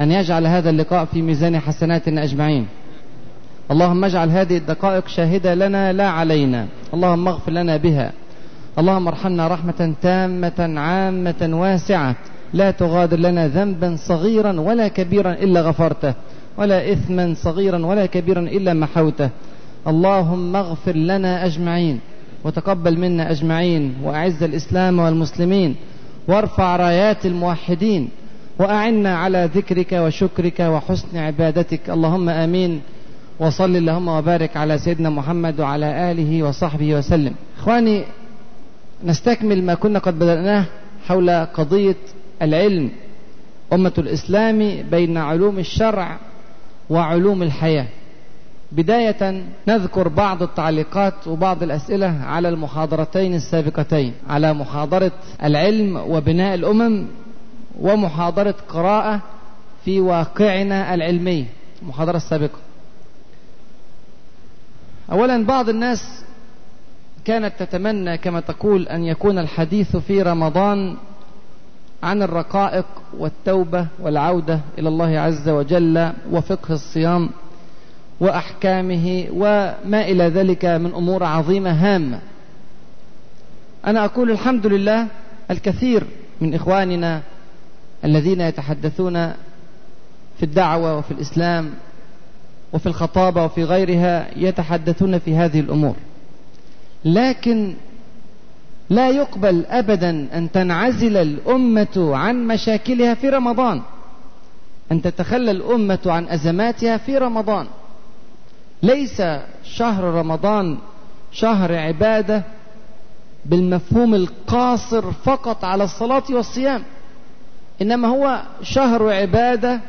أن يجعل هذا اللقاء في ميزان حسناتنا أجمعين. اللهم اجعل هذه الدقائق شاهدة لنا لا علينا. اللهم اغفر لنا بها. اللهم ارحمنا رحمة تامة عامة واسعة. لا تغادر لنا ذنبا صغيرا ولا كبيرا إلا غفرته ولا إثما صغيرا ولا كبيرا إلا محوته. اللهم اغفر لنا أجمعين. وتقبل منا أجمعين. وأعز الإسلام والمسلمين. وارفع رايات الموحدين. وأعنا على ذكرك وشكرك وحسن عبادتك. اللهم آمين. وصل اللهم وبارك على سيدنا محمد وعلى آله وصحبه وسلم. إخواني نستكمل ما كنا قد بدأناه حول قضية العلم أمة الإسلام بين علوم الشرع وعلوم الحياة. بداية نذكر بعض التعليقات وبعض الأسئلة على المحاضرتين السابقتين على محاضرة العلم وبناء الأمم. ومحاضرة قراءة في واقعنا العلمي المحاضرة السابقة. أولا بعض الناس كانت تتمنى كما تقول أن يكون الحديث في رمضان عن الرقائق والتوبة والعودة إلى الله عز وجل وفقه الصيام وأحكامه وما إلى ذلك من أمور عظيمة هامة. أنا أقول الحمد لله الكثير من إخواننا الذين يتحدثون في الدعوة وفي الإسلام وفي الخطابة وفي غيرها يتحدثون في هذه الأمور. لكن لا يقبل أبدا أن تنعزل الأمة عن مشاكلها في رمضان. أن تتخلى الأمة عن أزماتها في رمضان. ليس شهر رمضان شهر عبادة بالمفهوم القاصر فقط على الصلاة والصيام. إنما هو شهر عبادة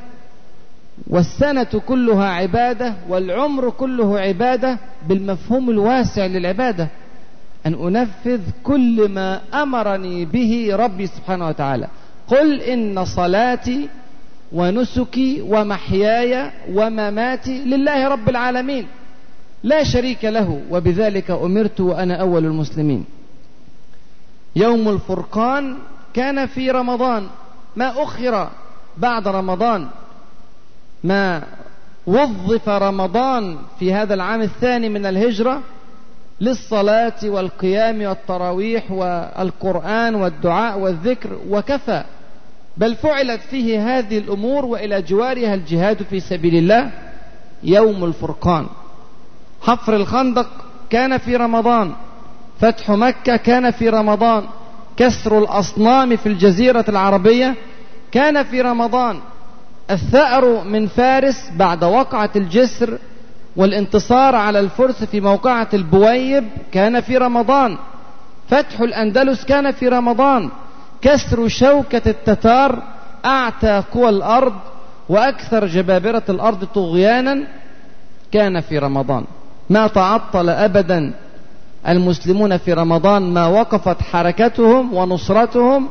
والسنة كلها عبادة والعمر كله عبادة بالمفهوم الواسع للعبادة. أن أنفذ كل ما أمرني به ربي سبحانه وتعالى. قل إن صلاتي ونسكي ومحياي ومماتي لله رب العالمين. لا شريك له وبذلك أمرت وأنا أول المسلمين. يوم الفرقان كان في رمضان. ما أخر بعد رمضان ما وظف رمضان في هذا العام الثاني من الهجرة للصلاة والقيام والتراويح والقرآن والدعاء والذكر وكفى. بل فعلت فيه هذه الأمور وإلى جوارها الجهاد في سبيل الله يوم الفرقان. حفر الخندق كان في رمضان فتح مكة كان في رمضان كسر الأصنام في الجزيرة العربية كان في رمضان الثأر من فارس بعد وقعة الجسر والانتصار على الفرس في موقعة البويب كان في رمضان. فتح الأندلس كان في رمضان. كسر شوكة التتار أعتى قوى الأرض وأكثر جبابرة الأرض طغيانا كان في رمضان. ما تعطل أبدا المسلمون في رمضان ما وقفت حركتهم ونصرتهم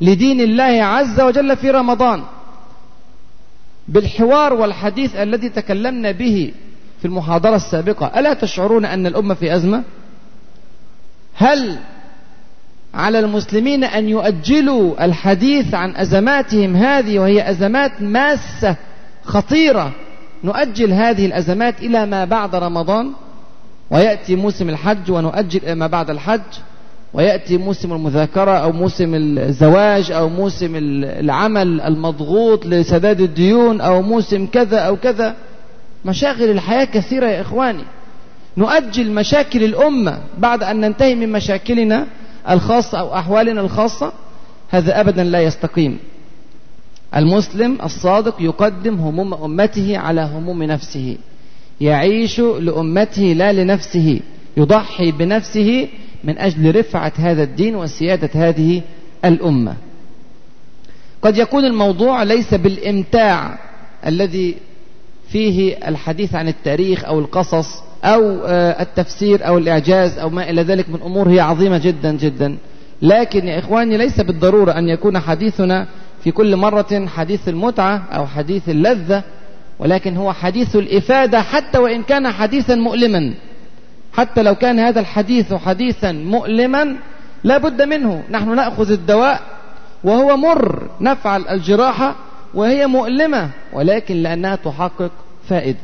لدين الله عز وجل في رمضان. بالحوار والحديث الذي تكلمنا به في المحاضرة السابقة ألا تشعرون أن الأمة في أزمة؟ هل على المسلمين أن يؤجلوا الحديث عن أزماتهم هذه وهي أزمات ماسة خطيرة نؤجل هذه الأزمات إلى ما بعد رمضان؟ ويأتي موسم الحج ونؤجل ما بعد الحج ويأتي موسم المذاكرة أو موسم الزواج أو موسم العمل المضغوط لسداد الديون أو موسم كذا أو كذا. مشاغل الحياة كثيرة يا إخواني. نؤجل مشاكل الأمة بعد أن ننتهي من مشاكلنا الخاصة أو أحوالنا الخاصة. هذا أبدا لا يستقيم. المسلم الصادق يقدم هموم أمته على هموم نفسه. يعيش لأمته لا لنفسه يضحي بنفسه من أجل رفعة هذا الدين وسيادة هذه الأمة. قد يكون الموضوع ليس بالإمتاع الذي فيه الحديث عن التاريخ أو القصص أو التفسير أو الإعجاز أو ما إلى ذلك من أمور هي عظيمة جدا جدا. لكن يا إخواني ليس بالضرورة أن يكون حديثنا في كل مرة حديث المتعة أو حديث اللذة ولكن هو حديث الإفادة حتى وإن كان حديثا مؤلما. حتى لو كان هذا الحديث حديثا مؤلما لا بد منه. نحن نأخذ الدواء وهو مر نفعل الجراحة وهي مؤلمة ولكن لأنها تحقق فائدة.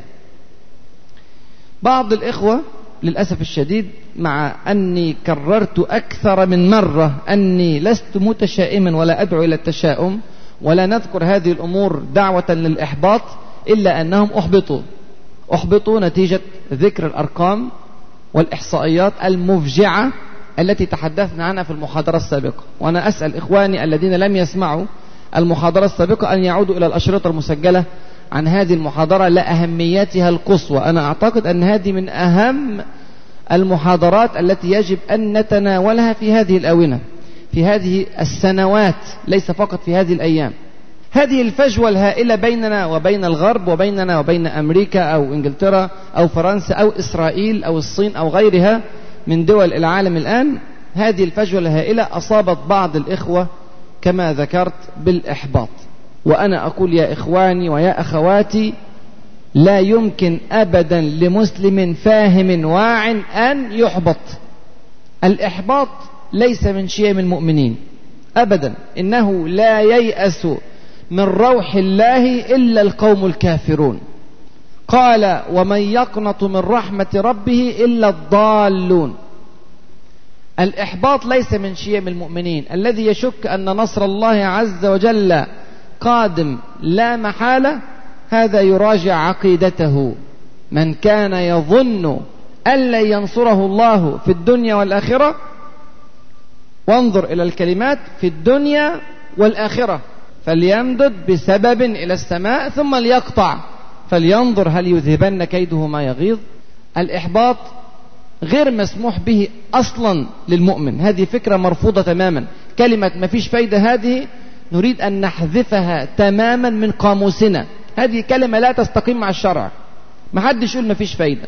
بعض الإخوة للأسف الشديد مع أني كررت أكثر من مرة أني لست متشائما ولا أدعو إلى التشاؤم ولا نذكر هذه الأمور دعوة للإحباط إلا أنهم أحبطوا. أحبطوا نتيجة ذكر الأرقام والإحصائيات المفجعة التي تحدثنا عنها في المحاضرة السابقة. وأنا أسأل إخواني الذين لم يسمعوا المحاضرة السابقة أن يعودوا إلى الأشرطة المسجلة عن هذه المحاضرة لأهميتها القصوى. أنا أعتقد أن هذه من أهم المحاضرات التي يجب أن نتناولها في هذه الأونة في هذه السنوات ليس فقط في هذه الأيام. هذه الفجوة الهائلة بيننا وبين الغرب وبيننا وبين أمريكا أو إنجلترا أو فرنسا أو إسرائيل أو الصين أو غيرها من دول العالم الآن هذه الفجوة الهائلة أصابت بعض الإخوة كما ذكرت بالإحباط. وأنا أقول يا إخواني ويا أخواتي لا يمكن أبدا لمسلم فاهم واع أن يحبط. الإحباط ليس من شيم المؤمنين. أبدا. إنه لا ييأس من روح الله إلا القوم الكافرون. قال ومن يقنط من رحمة ربه إلا الضالون. الإحباط ليس من شيم المؤمنين. الذي يشك أن نصر الله عز وجل قادم لا محالة هذا يراجع عقيدته. من كان يظن أن لن ينصره الله في الدنيا والآخرة وانظر إلى الكلمات في الدنيا والآخرة. فليمدد بسبب إلى السماء ثم ليقطع. فلينظر هل يذهبن كيده ما يغيظ. الإحباط غير مسموح به أصلا للمؤمن. هذه فكرة مرفوضة تماما. كلمة ما فيش فايدة هذه نريد أن نحذفها تماما من قاموسنا. هذه كلمة لا تستقيم مع الشرع. ما حدش يقول ما فيش فايدة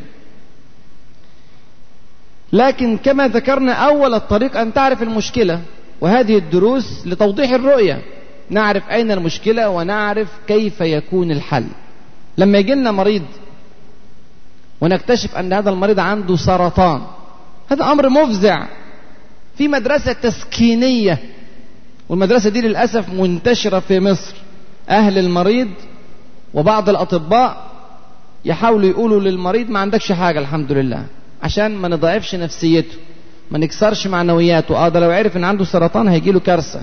لكن كما ذكرنا أول الطريق أن تعرف المشكلة. وهذه الدروس لتوضيح الرؤية. نعرف أين المشكلة ونعرف كيف يكون الحل. لما يجي لنا مريض ونكتشف أن هذا المريض عنده سرطان هذا أمر مفزع. في مدرسة تسكينية والمدرسة دي للأسف منتشرة في مصر. أهل المريض وبعض الأطباء يحاولوا يقولوا للمريض ما عندكش حاجة الحمد لله. عشان ما نضعفش نفسيته ما نكسرش معنوياته. آه ده لو عرف إن عنده سرطان هيجي له كارثة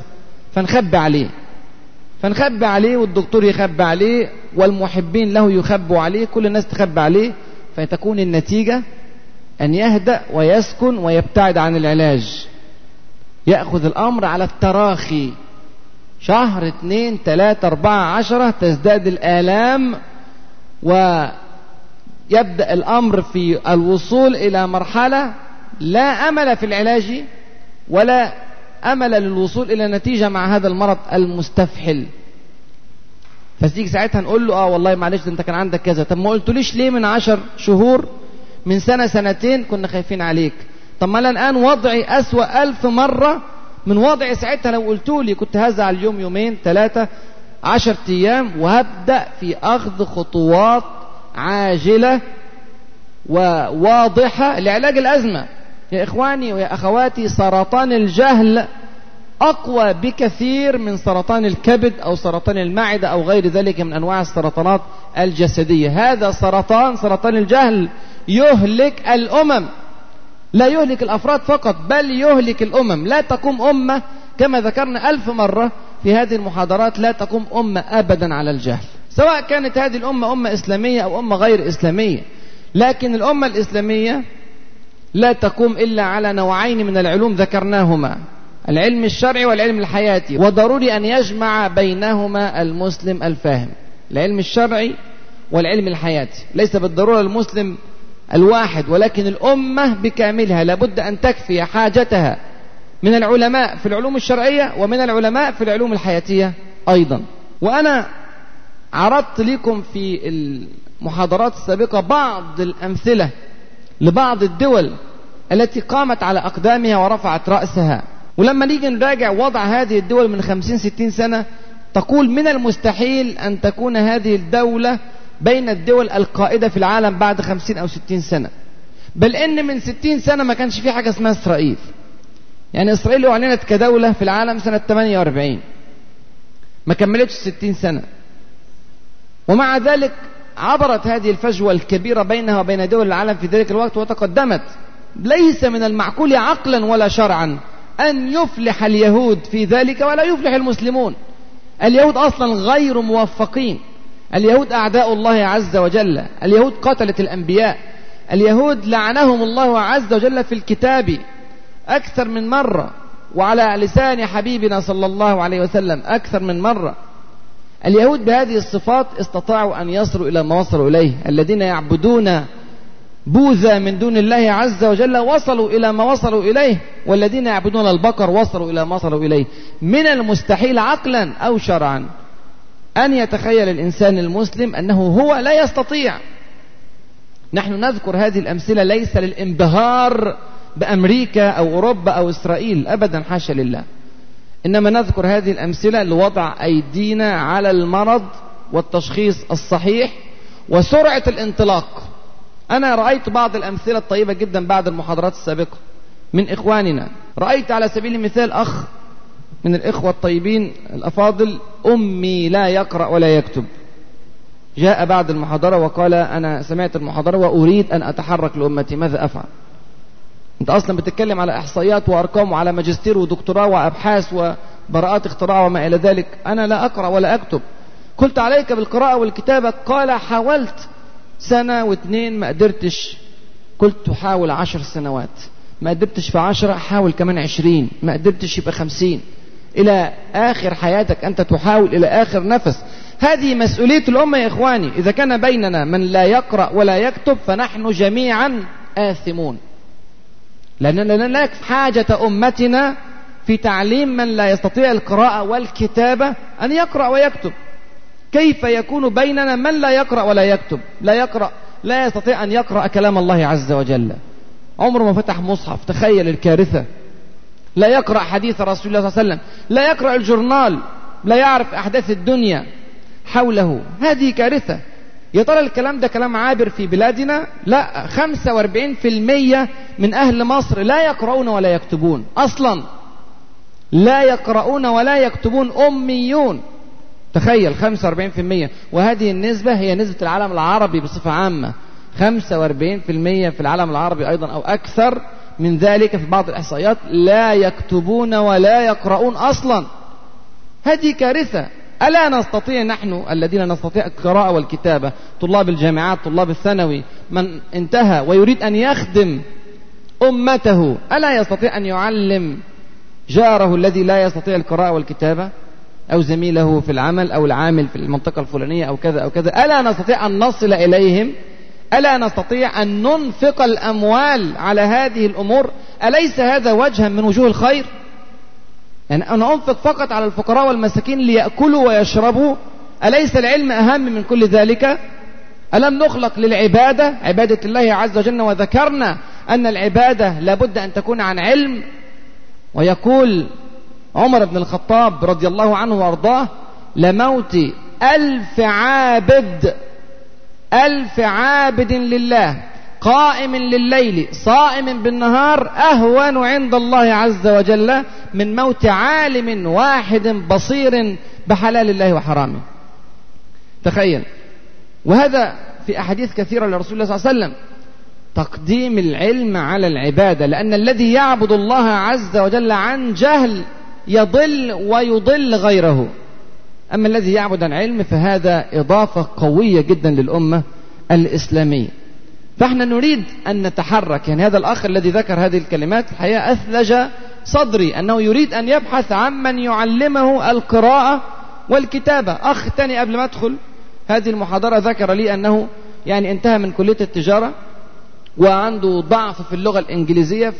فنخبي عليه. فنخبي عليه والدكتور يخبي عليه والمحبين له يخبوا عليه كل الناس تخبي عليه فتكون النتيجة أن يهدأ ويسكن ويبتعد عن العلاج. يأخذ الأمر على التراخي. شهر اثنين ثلاثة أربعة عشرة تزداد الآلام ويبدأ الأمر في الوصول إلى مرحلة لا أمل في العلاج ولا أمل للوصول إلى نتيجة مع هذا المرض المستفحل. فتيجي ساعتها نقول له آه والله معلش ده انت كان عندك كذا. طب ما قلتليش ليه من عشر شهور من سنة سنتين كنا خايفين عليك؟ طب ما الآن وضعي أسوأ ألف مرة من وضعي ساعتها لو قلتوا لي كنت هزعل يوم يومين ثلاثة عشر أيام وهبدأ في أخذ خطوات عاجلة وواضحة لعلاج الأزمة. يا إخواني ويا أخواتي سرطان الجهل أقوى بكثير من سرطان الكبد أو سرطان المعدة أو غير ذلك من أنواع السرطانات الجسدية. هذا سرطان سرطان الجهل يهلك الأمم. لا يهلك الأفراد فقط بل يهلك الأمم. لا تقوم أمة كما ذكرنا ألف مرة في هذه المحاضرات لا تقوم أمة أبدا على الجهل. سواء كانت هذه الأمة أمة إسلامية أو أمة غير إسلامية. لكن الأمة الإسلامية لا تقوم إلا على نوعين من العلوم ذكرناهما. العلم الشرعي والعلم الحياتي وضروري أن يجمع بينهما المسلم الفاهم. العلم الشرعي والعلم الحياتي. ليس بالضرورة المسلم الواحد ولكن الأمة بكاملها. لابد أن تكفي حاجتها من العلماء في العلوم الشرعية ومن العلماء في العلوم الحياتية أيضا. وأنا عرضت لكم في المحاضرات السابقة بعض الأمثلة لبعض الدول التي قامت على أقدامها ورفعت رأسها. ولما نيجي نراجع وضع هذه الدول من خمسين ستين سنة تقول من المستحيل أن تكون هذه الدولة بين الدول القائدة في العالم بعد خمسين أو ستين سنة. بل إن من ستين سنة ما كانش في حاجة اسمها إسرائيل. يعني إسرائيل أعلنت كدولة في العالم سنة 48 ما كملتش ستين سنة. ومع ذلك عبرت هذه الفجوة الكبيرة بينها وبين دول العالم في ذلك الوقت وتقدمت. ليس من المعقول عقلا ولا شرعا. أن يفلح اليهود في ذلك ولا يفلح المسلمون. اليهود أصلا غير موفقين. اليهود أعداء الله عز وجل. اليهود قتلت الأنبياء. اليهود لعنهم الله عز وجل في الكتاب أكثر من مرة. وعلى لسان حبيبنا صلى الله عليه وسلم أكثر من مرة. اليهود بهذه الصفات استطاعوا أن يصلوا إلى ما وصلوا إليه. الذين يعبدون بوذا من دون الله عز وجل وصلوا إلى ما وصلوا إليه والذين يعبدون البقر وصلوا إلى ما وصلوا إليه. من المستحيل عقلا أو شرعا. أن يتخيل الإنسان المسلم أنه هو لا يستطيع. نحن نذكر هذه الأمثلة ليس للانبهار بأمريكا أو أوروبا أو إسرائيل أبدا حاشا لله. إنما نذكر هذه الأمثلة لوضع أيدينا على المرض والتشخيص الصحيح وسرعة الانطلاق. أنا رأيت بعض الأمثلة الطيبة جدا بعد المحاضرات السابقة. من إخواننا. رأيت على سبيل المثال أخ من الإخوة الطيبين الأفاضل أمي لا يقرأ ولا يكتب. جاء بعد المحاضرة وقال أنا سمعت المحاضرة وأريد أن أتحرك لأمتي ماذا أفعل؟ أنت أصلا بتتكلم على إحصائيات وأرقام وعلى ماجستير ودكتوراه وأبحاث وبراءات اختراع وما إلى ذلك. أنا لا أقرأ ولا أكتب. قلت عليك بالقراءة والكتابة قال حاولت سنة واثنين ما قدرتش قلت تحاول عشر سنوات. ما قدرتش في عشرة حاول كمان عشرين. ما قدرتش يبقى خمسين. إلى آخر حياتك أنت تحاول إلى آخر نفس. هذه مسؤولية الأمة يا إخواني. إذا كان بيننا من لا يقرأ ولا يكتب فنحن جميعا آثمون. لأننا لا حاجة أمتنا في تعليم من لا يستطيع القراءة والكتابة أن يقرأ ويكتب. كيف يكون بيننا من لا يقرأ ولا يكتب؟ لا يقرأ لا يستطيع أن يقرأ كلام الله عز وجل. عمره ما فتح مصحف تخيل الكارثة. لا يقرأ حديث رسول الله صلى الله عليه وسلم لا يقرأ الجورنال لا يعرف أحداث الدنيا حوله. هذه كارثة. يا ترى الكلام ده كلام عابر في بلادنا؟ لا 45% من أهل مصر لا يقرؤون ولا يكتبون أصلا. لا يقرؤون ولا يكتبون أميون. تخيل 45% وهذه النسبة هي نسبة العالم العربي بصفة عامة. 45% في العالم العربي أيضا أو أكثر من ذلك في بعض الإحصائيات لا يكتبون ولا يقرؤون أصلا. هذه كارثة. ألا نستطيع نحن الذين نستطيع القراءة والكتابة طلاب الجامعات طلاب الثانوي من انتهى ويريد أن يخدم أمته ألا يستطيع أن يعلم جاره الذي لا يستطيع القراءة والكتابة؟ أو زميله في العمل أو العامل في المنطقة الفلانية أو كذا أو كذا. ألا نستطيع أن نصل إليهم؟ ألا نستطيع أن ننفق الأموال على هذه الأمور؟ أليس هذا وجها من وجوه الخير؟ يعني أنا أنفق فقط على الفقراء والمساكين ليأكلوا ويشربوا؟ أليس العلم أهم من كل ذلك؟ ألم نخلق للعبادة؟ عبادة الله عز وجل. وذكرنا أن العبادة لابد أن تكون عن علم. ويقول عمر بن الخطاب رضي الله عنه وأرضاه لموت ألف عابد ألف عابد لله قائم لليل صائم بالنهار أهون عند الله عز وجل من موت عالم واحد بصير بحلال الله وحرامه. تخيل. وهذا في أحاديث كثيرة لرسول الله صلى الله عليه وسلم. تقديم العلم على العبادة لأن الذي يعبد الله عز وجل عن جهل يضل ويضل غيره. أما الذي يعبد عن علم فهذا إضافة قوية جدا للأمة الإسلامية. فإحنا نريد أن نتحرك. يعني هذا الأخ الذي ذكر هذه الكلمات الحقيقة أثلج صدري. أنه يريد أن يبحث عمن يعلمه القراءة والكتابة. أخ تاني قبل ما أدخل هذه المحاضرة ذكر لي أنه يعني انتهى من كلية التجارة وعنده ضعف في اللغة الإنجليزية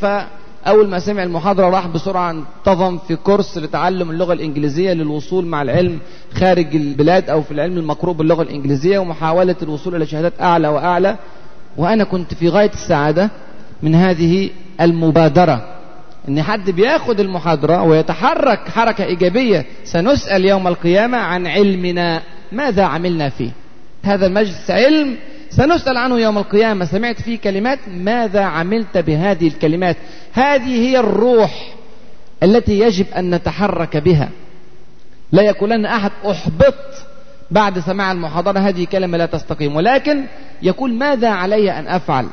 أول ما سمع المحاضرة راح بسرعة انتظم في كورس لتعلم اللغة الإنجليزية للوصول مع العلم خارج البلاد أو في العلم المقروء باللغة الإنجليزية ومحاولة الوصول إلى شهادات أعلى وأعلى. وأنا كنت في غاية السعادة من هذه المبادرة. إن حد بياخد المحاضرة ويتحرك حركة إيجابية سنسأل يوم القيامة عن علمنا ماذا عملنا فيه. هذا المجلس علم. سنسأل عنه يوم القيامة. سمعت فيه كلمات ماذا عملت بهذه الكلمات؟ هذه هي الروح التي يجب أن نتحرك بها. لا يقول لنا أحد أحبط بعد سماع المحاضرة هذه كلمة لا تستقيم. ولكن يقول ماذا علي أن أفعل؟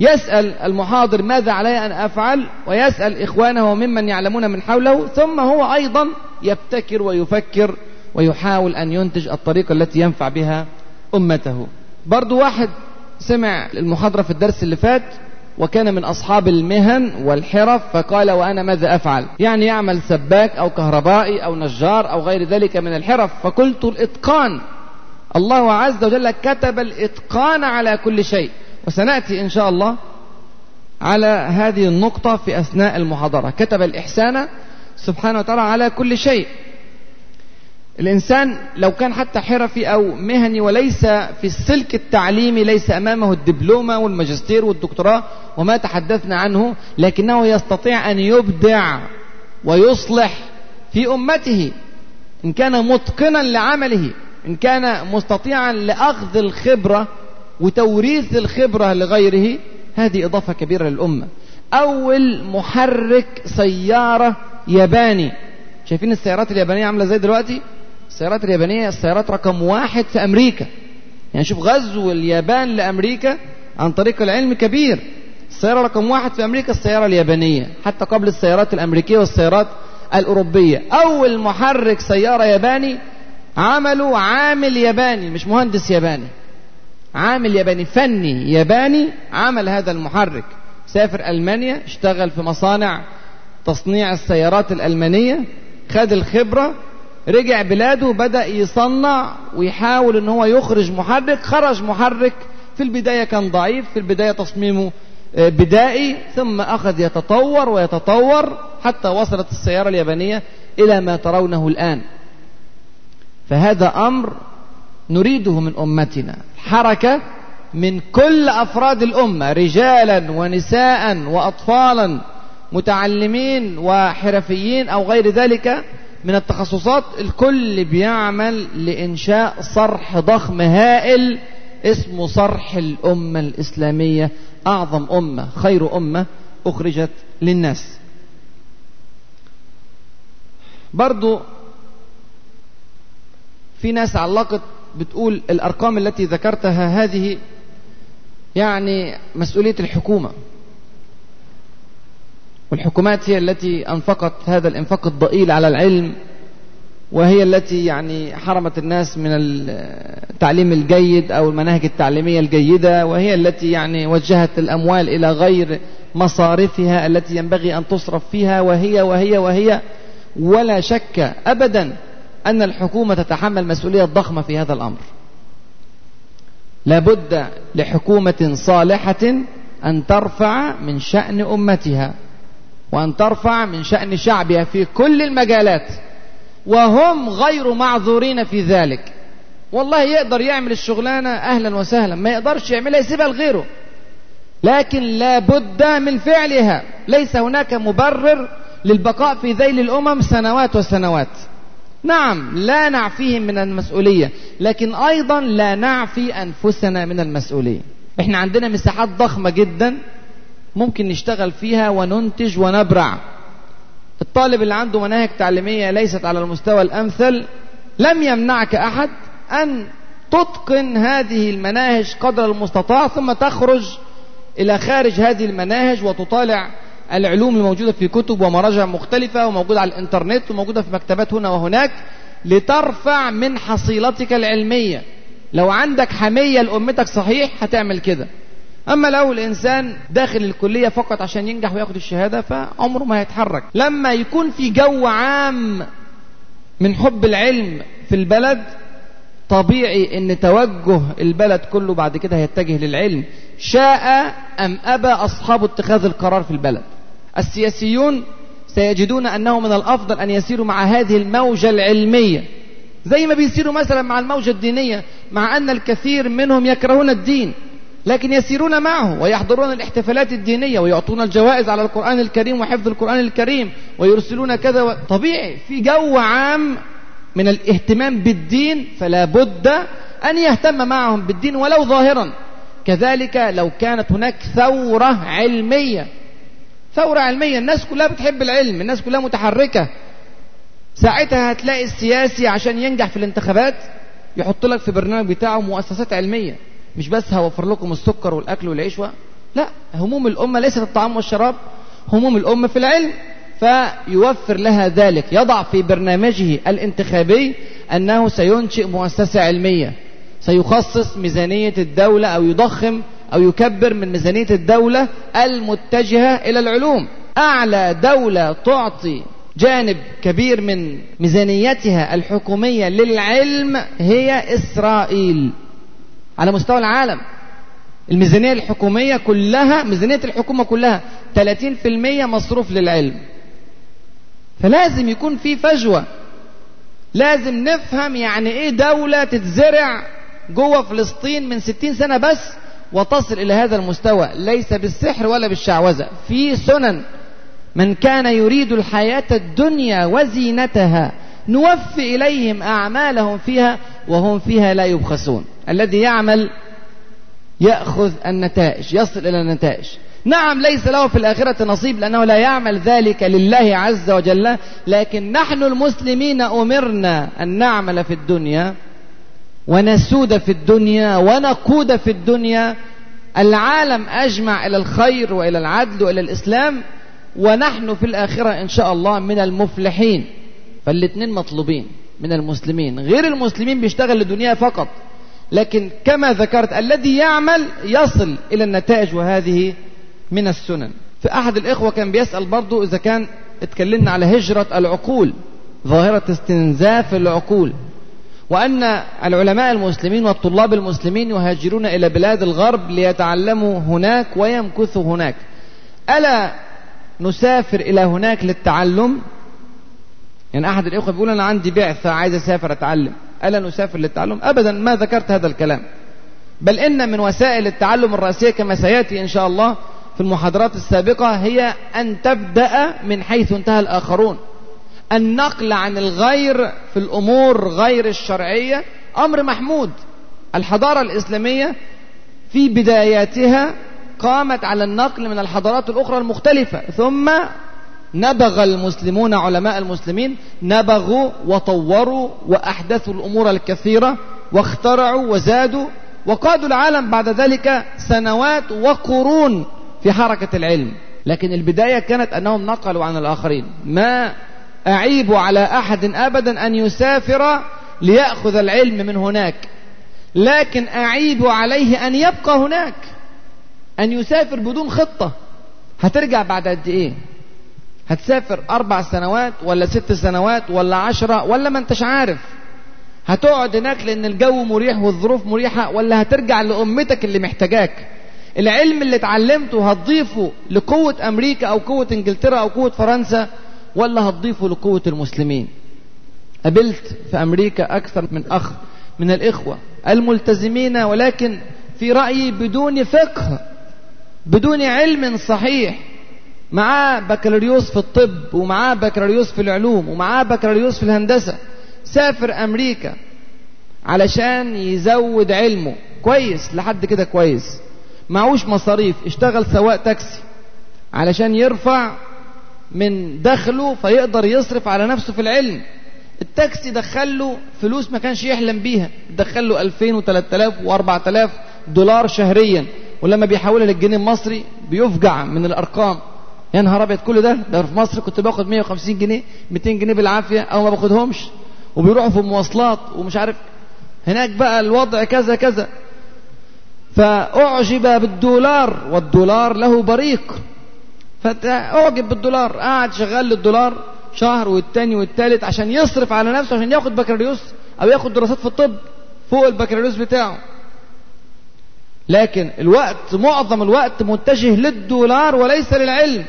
يسأل المحاضر ماذا علي أن أفعل؟ ويسأل إخوانه ممن يعلمون من حوله ثم هو أيضا يبتكر ويفكر ويحاول أن ينتج الطريقة التي ينفع بها أمته. برضو واحد سمع المحاضرة في الدرس اللي فات وكان من أصحاب المهن والحرف فقال وأنا ماذا أفعل؟ يعني يعمل سباك أو كهربائي أو نجار أو غير ذلك من الحرف. فقلت الإتقان. الله عز وجل كتب الإتقان على كل شيء. وسنأتي إن شاء الله على هذه النقطة في أثناء المحاضرة. كتب الإحسان سبحانه وتعالى على كل شيء. الإنسان لو كان حتى حرفي أو مهني وليس في السلك التعليمي ليس أمامه الدبلومة والماجستير والدكتوراه وما تحدثنا عنه لكنه يستطيع أن يبدع ويصلح في أمته إن كان متقنا لعمله إن كان مستطيعا لأخذ الخبرة وتوريث الخبرة لغيره هذه إضافة كبيرة للأمة. أول محرك سيارة ياباني. شايفين السيارات اليابانية عاملة زي دلوقتي؟ السيارات اليابانية السيارات رقم واحد في أمريكا. يعني شوف غزو اليابان لأمريكا عن طريق العلم كبير. السيارة رقم واحد في أمريكا السيارة اليابانية حتى قبل السيارات الأمريكية والسيارات الأوروبية. أول محرك سيارة ياباني عمله عامل ياباني مش مهندس ياباني. عامل ياباني فني ياباني عمل هذا المحرك. سافر ألمانيا اشتغل في مصانع تصنيع السيارات الألمانية خد الخبرة رجع بلاده بدأ يصنع ويحاول إن هو يخرج محرك. خرج محرك. في البداية كان ضعيف. في البداية تصميمه بدائي. ثم أخذ يتطور ويتطور حتى وصلت السيارة اليابانية إلى ما ترونه الآن. فهذا أمر نريده من أمتنا. حركة من كل أفراد الأمة رجالا ونساء وأطفالا متعلمين وحرفيين أو غير ذلك من التخصصات الكل بيعمل لإنشاء صرح ضخم هائل اسمه صرح الأمة الإسلامية. أعظم أمة خير أمة أخرجت للناس. برضو في ناس علقت بتقول الأرقام التي ذكرتها هذه يعني مسؤولية الحكومة. والحكومات هي التي أنفقت هذا الإنفاق الضئيل على العلم وهي التي يعني حرمت الناس من التعليم الجيد أو المناهج التعليمية الجيدة وهي التي يعني وجهت الأموال إلى غير مصارفها التي ينبغي أن تصرف فيها وهي وهي وهي ولا شك أبدا أن الحكومة تتحمل مسؤولية ضخمة في هذا الأمر. لابد لحكومة صالحة أن ترفع من شأن أمتها. وأن ترفع من شأن شعبها في كل المجالات. وهم غير معذورين في ذلك. والله يقدر يعمل الشغلانة أهلا وسهلا ما يقدرش يعملها يسيبها لغيره. لكن لا بد من فعلها. ليس هناك مبرر للبقاء في ذيل الأمم سنوات وسنوات. نعم لا نعفيهم من المسؤولية لكن أيضا لا نعفي أنفسنا من المسؤولية. إحنا عندنا مساحات ضخمة جدا ممكن نشتغل فيها وننتج ونبرع. الطالب اللي عنده مناهج تعليمية ليست على المستوى الأمثل لم يمنعك أحد أن تتقن هذه المناهج قدر المستطاع ثم تخرج إلى خارج هذه المناهج وتطالع العلوم الموجودة في كتب ومراجع مختلفة وموجودة على الإنترنت وموجودة في مكتبات هنا وهناك لترفع من حصيلتك العلمية. لو عندك حمية لأمتك صحيح هتعمل كده. أما لو الإنسان داخل الكلية فقط عشان ينجح وياخد الشهادة فعمره ما هيتحرك. لما يكون في جو عام من حب العلم في البلد طبيعي إن توجه البلد كله بعد كده هيتجه للعلم. شاء أم أبى أصحاب اتخاذ القرار في البلد. السياسيون سيجدون أنه من الأفضل أن يسيروا مع هذه الموجة العلمية. زي ما بيسيروا مثلا مع الموجة الدينية مع أن الكثير منهم يكرهون الدين. لكن يسيرون معه ويحضرون الاحتفالات الدينية ويعطون الجوائز على القرآن الكريم وحفظ القرآن الكريم ويرسلون كذا و... طبيعي. في جو عام من الاهتمام بالدين فلا بد أن يهتم معهم بالدين ولو ظاهرا. كذلك لو كانت هناك ثورة علمية. ثورة علمية الناس كلها بتحب العلم الناس كلها متحركة. ساعتها هتلاقي السياسي عشان ينجح في الانتخابات يحط لك في برنامج بتاعه مؤسسات علمية. مش بس هوفر لكم السكر والأكل والعيش و... لا هموم الأمة ليست الطعام والشراب هموم الأمة في العلم فيوفر لها ذلك. يضع في برنامجه الانتخابي أنه سينشئ مؤسسة علمية سيخصص ميزانية الدولة أو يضخم أو يكبر من ميزانية الدولة المتجهة إلى العلوم. أعلى دولة تعطي جانب كبير من ميزانيتها الحكومية للعلم هي إسرائيل. على مستوى العالم. الميزانية الحكومية كلها ميزانية الحكومة كلها 30% مصروف للعلم. فلازم يكون في فجوة. لازم نفهم يعني إيه دولة تتزرع جوه فلسطين من 60 سنة بس وتصل إلى هذا المستوى. ليس بالسحر ولا بالشعوذة. في سنن من كان يريد الحياة الدنيا وزينتها نوفي إليهم أعمالهم فيها وهم فيها لا يبخسون. الذي يعمل يأخذ النتائج يصل إلى النتائج. نعم ليس له في الآخرة نصيب لأنه لا يعمل ذلك لله عز وجل لكن نحن المسلمين أمرنا أن نعمل في الدنيا ونسود في الدنيا ونقود في الدنيا. العالم أجمع إلى الخير وإلى العدل وإلى الإسلام ونحن في الآخرة إن شاء الله من المفلحين. فالاثنين مطلوبين من المسلمين غير المسلمين بيشتغل لدنيا فقط. لكن كما ذكرت الذي يعمل يصل إلى النتائج وهذه من السنن. في أحد الإخوة كان بيسأل برضو إذا كان اتكلمنا على هجرة العقول ظاهرة استنزاف العقول وأن العلماء المسلمين والطلاب المسلمين يهاجرون إلى بلاد الغرب ليتعلموا هناك ويمكثوا هناك. ألا نسافر إلى هناك للتعلم؟ يعني أحد الإخوة بيقول أنا عندي بعثة عايز أسافر أتعلم. ألا نسافر للتعلم. أبدا ما ذكرت هذا الكلام. بل إن من وسائل التعلم الرئيسية كما سيأتي إن شاء الله في المحاضرات السابقة هي أن تبدأ من حيث انتهى الآخرون. النقل عن الغير في الأمور غير الشرعية أمر محمود. الحضارة الإسلامية في بداياتها قامت على النقل من الحضارات الأخرى المختلفة. ثم نبغ المسلمون علماء المسلمين نبغوا وطوروا وأحدثوا الأمور الكثيرة واخترعوا وزادوا وقادوا العالم بعد ذلك سنوات وقرون في حركة العلم. لكن البداية كانت أنهم نقلوا عن الآخرين. ما أعيب على أحد أبدا أن يسافر ليأخذ العلم من هناك. لكن أعيب عليه أن يبقى هناك أن يسافر بدون خطة. هترجع بعد قد إيه؟ هتسافر أربع سنوات ولا ست سنوات ولا عشرة ولا ما انتش عارف. هتقعد هناك لأن الجو مريح والظروف مريحة ولا هترجع لأمتك اللي محتاجاك. العلم اللي اتعلمته هتضيفه لقوة أمريكا أو قوة إنجلترا أو قوة فرنسا ولا هتضيفه لقوة المسلمين. قابلت في أمريكا أكثر من أخ من الإخوة الملتزمين ولكن في رأيي بدون فقه بدون علم صحيح معاه بكالوريوس في الطب ومعاه بكالوريوس في العلوم ومعاه بكالوريوس في الهندسة. سافر أمريكا علشان يزود علمه. كويس لحد كده كويس. معوش مصاريف اشتغل سواق تاكسي. علشان يرفع من دخله فيقدر يصرف على نفسه في العلم. التاكسي دخله فلوس ما كانش يحلم بيها. دخله 2000 و3000 و4000 دولار شهريا. ولما بيحولها للجنيه المصري بيفجع من الأرقام. يا نهار أبيض كل ده؟ ده في مصر كنت باخد 150 جنيه 200 جنيه بالعافية أو ما باخدهمش. وبيروحوا في المواصلات ومش عارف. هناك بقى الوضع كذا كذا. فأعجب بالدولار والدولار له بريق. فأعجب بالدولار. قاعد شغال للدولار شهر والتاني والتالت عشان يصرف على نفسه عشان ياخد بكالوريوس أو ياخد دراسات في الطب فوق البكالوريوس بتاعه. لكن الوقت معظم الوقت متجه للدولار وليس للعلم.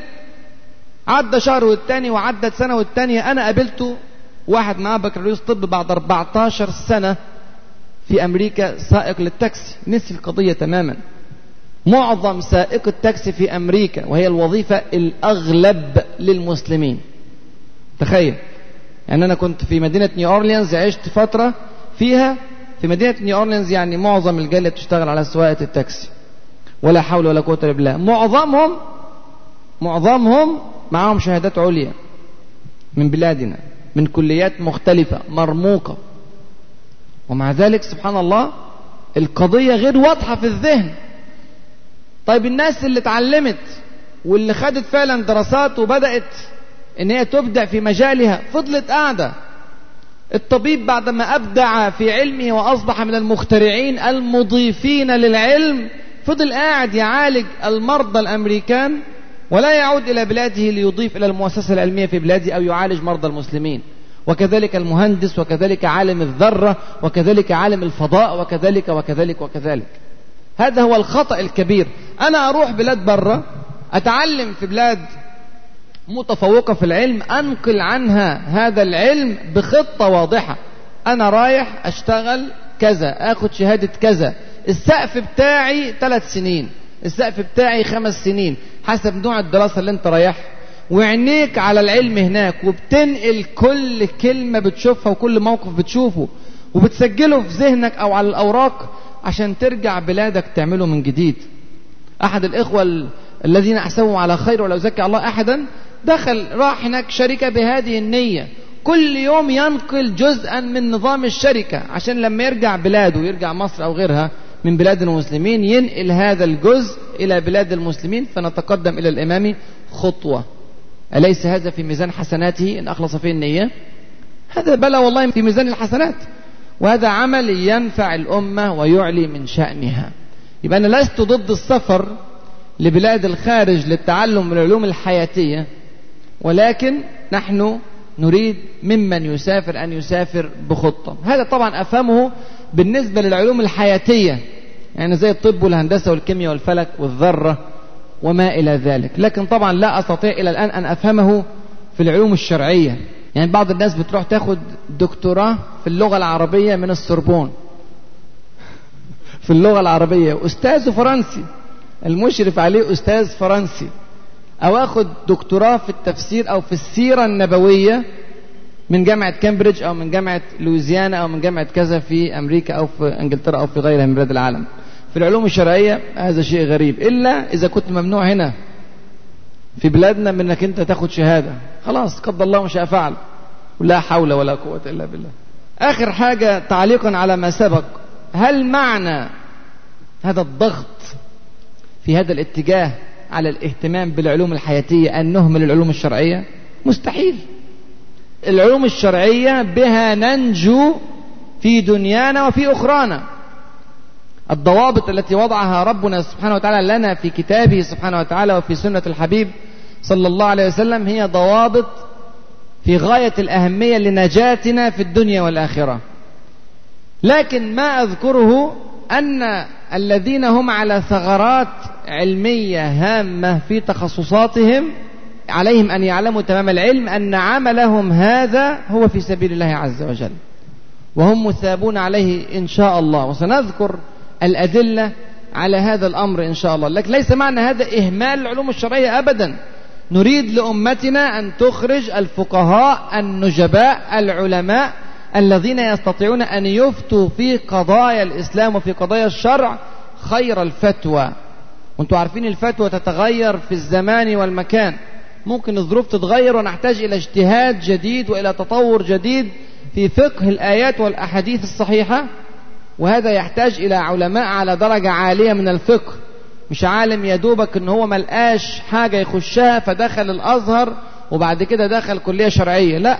عدى شهر والتاني وعدت سنة والتانية. أنا قابلته واحد معاه بكالوريوس طب بعد 14 سنة في أمريكا سائق للتاكسي. نسي القضية تماما. معظم سائق التاكسي في أمريكا وهي الوظيفة الأغلب للمسلمين. تخيل. يعني أنا كنت في مدينة نيو أورليانز عشت فترة فيها. في مدينة نيو أورليانز يعني معظم الجالية بتشتغل على سواقة التاكسي. ولا حول ولا قوة إلا بالله. معظمهم معظمهم معاهم شهادات عليا من بلادنا من كليات مختلفة مرموقة. ومع ذلك سبحان الله القضية غير واضحة في الذهن. طيب الناس اللي اتعلمت واللي خدت فعلا دراسات وبدأت إن هي تبدع في مجالها فضلت قاعدة. الطبيب بعدما أبدع في علمه وأصبح من المخترعين المضيفين للعلم فضل قاعد يعالج المرضى الأمريكان ولا يعود إلى بلاده ليضيف إلى المؤسسة العلمية في بلاده أو يعالج مرضى المسلمين. وكذلك المهندس وكذلك عالم الذرة وكذلك عالم الفضاء وكذلك وكذلك وكذلك. هذا هو الخطأ الكبير. أنا أروح بلاد برة أتعلم في بلاد متفوقة في العلم أنقل عنها هذا العلم بخطة واضحة. أنا رايح أشتغل كذا أخذ شهادة كذا. السقف بتاعي ثلاث سنين السقف بتاعي خمس سنين. حسب نوع الدراسة اللي انت رايحها. وعينيك على العلم هناك وبتنقل كل كلمة بتشوفها وكل موقف بتشوفه وبتسجله في ذهنك أو على الأوراق عشان ترجع بلادك تعمله من جديد. أحد الإخوة الذين أحسبهم على خير ولو زكى الله أحدا دخل راح هناك شركة بهذه النية. كل يوم ينقل جزءا من نظام الشركة عشان لما يرجع بلاده يرجع مصر أو غيرها من بلاد المسلمين ينقل هذا الجزء إلى بلاد المسلمين فنتقدم إلى الإمام خطوة. أليس هذا في ميزان حسناته؟ إن أخلص فيه النية. هذا بلا والله في ميزان الحسنات. وهذا عمل ينفع الأمة ويعلي من شأنها. يبقى أنا لست ضد السفر لبلاد الخارج للتعلم من العلوم الحياتية ولكن نحن نريد ممن يسافر أن يسافر بخطة. هذا طبعا أفهمه بالنسبة للعلوم الحياتية. يعني زي الطب والهندسة والكيمياء والفلك والذرة وما إلى ذلك. لكن طبعا لا أستطيع إلى الآن أن أفهمه في العلوم الشرعية. يعني بعض الناس بتروح تاخد دكتوراه في اللغة العربية من السوربون. في اللغة العربية. أستاذ فرنسي. المشرف عليه أستاذ فرنسي. أو أخذ دكتوراه في التفسير أو في السيرة النبوية من جامعة كامبريدج أو من جامعة لويزيانا أو من جامعة كذا في أمريكا أو في إنجلترا أو في غيرها من بلاد العالم. في العلوم الشرعية هذا شيء غريب. إلا إذا كنت ممنوع هنا في بلادنا من أنك أنت تاخد شهادة. خلاص قدر الله ما شاء فعل. ولا حول ولا قوة إلا بالله. آخر حاجة تعليقا على ما سبق. هل معنى هذا الضغط في هذا الاتجاه على الاهتمام بالعلوم الحياتية أن نهمل العلوم الشرعية؟ مستحيل. العلوم الشرعية بها ننجو في دنيانا وفي أخرانا. الضوابط التي وضعها ربنا سبحانه وتعالى لنا في كتابه سبحانه وتعالى وفي سنة الحبيب صلى الله عليه وسلم هي ضوابط في غاية الأهمية لنجاتنا في الدنيا والآخرة. لكن ما أذكره أن الذين هم على ثغرات علمية هامة في تخصصاتهم عليهم أن يعلموا تمام العلم أن عملهم هذا هو في سبيل الله عز وجل. وهم مثابون عليه إن شاء الله. وسنذكر الأدلة على هذا الأمر إن شاء الله. لكن ليس معنى هذا إهمال العلوم الشرعية أبدا. نريد لأمتنا أن تخرج الفقهاء النجباء العلماء الذين يستطيعون أن يفتوا في قضايا الإسلام وفي قضايا الشرع خير الفتوى. وأنتم عارفين الفتوى تتغير في الزمان والمكان. ممكن الظروف تتغير ونحتاج إلى اجتهاد جديد وإلى تطور جديد في فقه الآيات والأحاديث الصحيحة. وهذا يحتاج إلى علماء على درجة عالية من الفقه. مش عالم يدوبك إن هو ملقاش حاجة يخشها فدخل الأزهر وبعد كده دخل كلية شرعية. لا.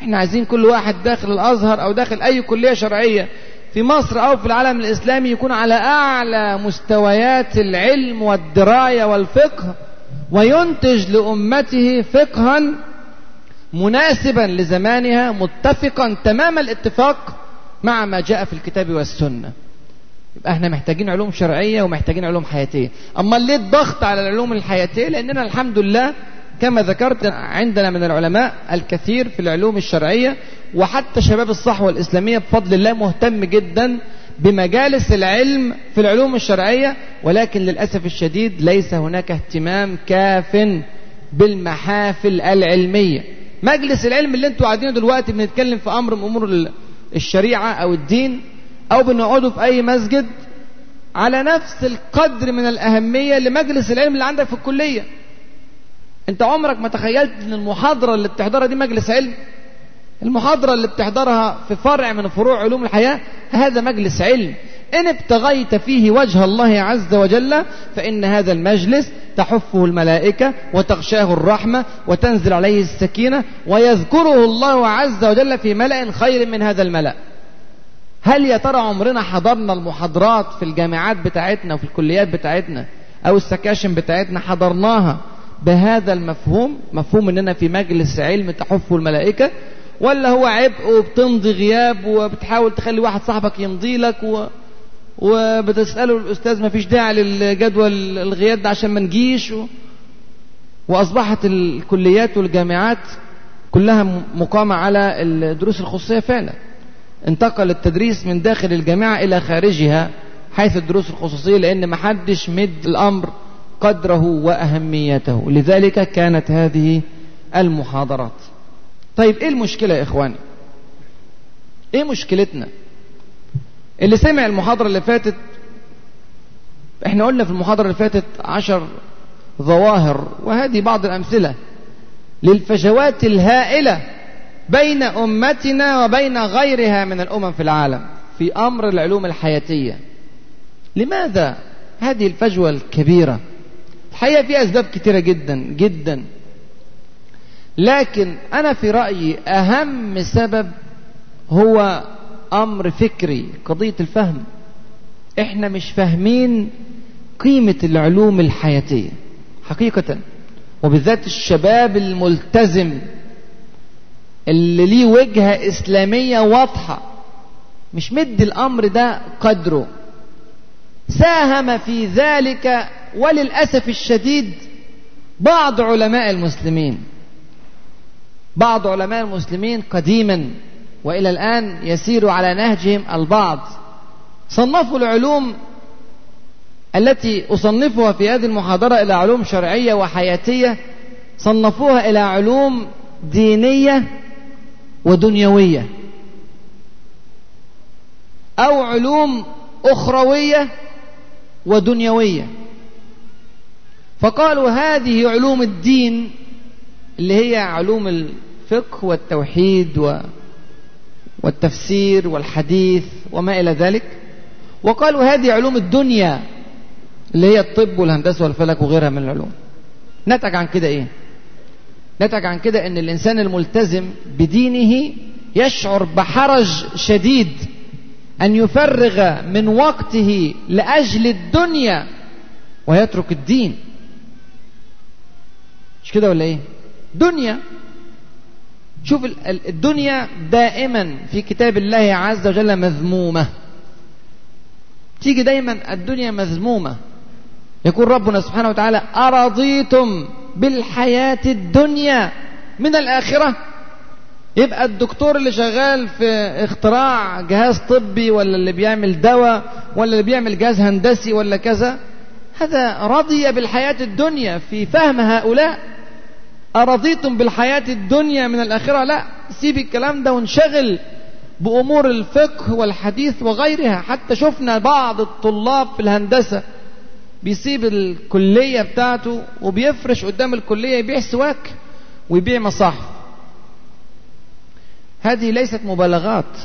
إحنا عايزين كل واحد داخل الأزهر أو داخل أي كلية شرعية في مصر أو في العالم الإسلامي يكون على أعلى مستويات العلم والدراية والفقه وينتج لأمته فقها مناسبا لزمانها متفقا تمام الاتفاق مع ما جاء في الكتاب والسنة. يبقى إحنا محتاجين علوم شرعية ومحتاجين علوم حياتية. أما ليه الضغط على العلوم الحياتية لأننا الحمد لله كما ذكرت عندنا من العلماء الكثير في العلوم الشرعية وحتى شباب الصحوة الإسلامية بفضل الله مهتم جدا بمجالس العلم في العلوم الشرعية ولكن للأسف الشديد ليس هناك اهتمام كاف بالمحافل العلمية. مجلس العلم اللي أنتوا قاعدين دلوقتي بنتكلم في أمر من أمور الشريعة أو الدين أو بنقعدوا في أي مسجد على نفس القدر من الأهمية لمجلس العلم اللي عندك في الكلية. انت عمرك ما تخيلت ان المحاضرة اللي بتحضرها دي مجلس علم؟ المحاضرة اللي بتحضرها في فرع من فروع علوم الحياة؟ هذا مجلس علم. إن ابتغيت فيه وجه الله عز وجل فإن هذا المجلس تحفه الملائكة وتغشاه الرحمة وتنزل عليه السكينة ويذكره الله عز وجل في ملأ خير من هذا الملأ. هل يا ترى عمرنا حضرنا المحاضرات في الجامعات بتاعتنا وفي الكليات بتاعتنا أو السكاشن بتاعتنا حضرناها بهذا المفهوم مفهوم إننا في مجلس علم تحفه الملائكة ولا هو عبء وبتمضي غياب وبتحاول تخلي واحد صاحبك يمضي لك و... وبتسأله الأستاذ ما فيش داعي للجدول الغياب ده عشان ما نجيش و... وأصبحت الكليات والجامعات كلها مقامة على الدروس الخصوصية فعلا. انتقل التدريس من داخل الجامعة إلى خارجها حيث الدروس الخصوصية لأن محدش مد الأمر قدره وأهميته. لذلك كانت هذه المحاضرات. طيب إيه المشكلة يا إخواني؟ إيه مشكلتنا؟ اللي سمع المحاضرة اللي فاتت إحنا قلنا في المحاضرة اللي فاتت عشر ظواهر وهذه بعض الأمثلة للفجوات الهائلة بين أمتنا وبين غيرها من الأمم في العالم في أمر العلوم الحياتية. لماذا هذه الفجوة الكبيرة؟ الحقيقة في أسباب كثيرة جدا جدا. لكن أنا في رأيي أهم سبب هو أمر فكري قضية الفهم. إحنا مش فاهمين قيمة العلوم الحياتية حقيقة. وبالذات الشباب الملتزم اللي ليه وجهة إسلامية واضحة مش مد الأمر ده قدره. ساهم في ذلك وللأسف الشديد بعض علماء المسلمين بعض علماء المسلمين قديما وإلى الآن يسير على نهجهم البعض. صنفوا العلوم التي أصنفها في هذه المحاضرة إلى علوم شرعية وحياتية صنفوها إلى علوم دينية ودنيوية أو علوم أخروية ودنيوية. فقالوا هذه علوم الدين اللي هي علوم الفقه والتوحيد و والتفسير والحديث وما إلى ذلك. وقالوا هذه علوم الدنيا اللي هي الطب والهندسة والفلك وغيرها من العلوم. نتج عن كده إيه؟ نتج عن كده أن الإنسان الملتزم بدينه يشعر بحرج شديد أن يفرغ من وقته لأجل الدنيا ويترك الدين. مش كده ولا إيه؟ دنيا. شوف الدنيا دائما في كتاب الله عز وجل مذمومة. تيجي دايما الدنيا مذمومة. يقول ربنا سبحانه وتعالى أرضيتم بالحياة الدنيا من الآخرة؟ يبقى الدكتور اللي شغال في اختراع جهاز طبي ولا اللي بيعمل دواء ولا اللي بيعمل جهاز هندسي ولا كذا هذا رضي بالحياة الدنيا في فهم هؤلاء. أرضيتم بالحياة الدنيا من الآخرة؟ لا سيب الكلام ده وانشغل بأمور الفقه والحديث وغيرها. حتى شفنا بعض الطلاب في الهندسة بيسيب الكلية بتاعته وبيفرش قدام الكلية يبيع سواك ويبيع مصاحف. هذه ليست مبالغات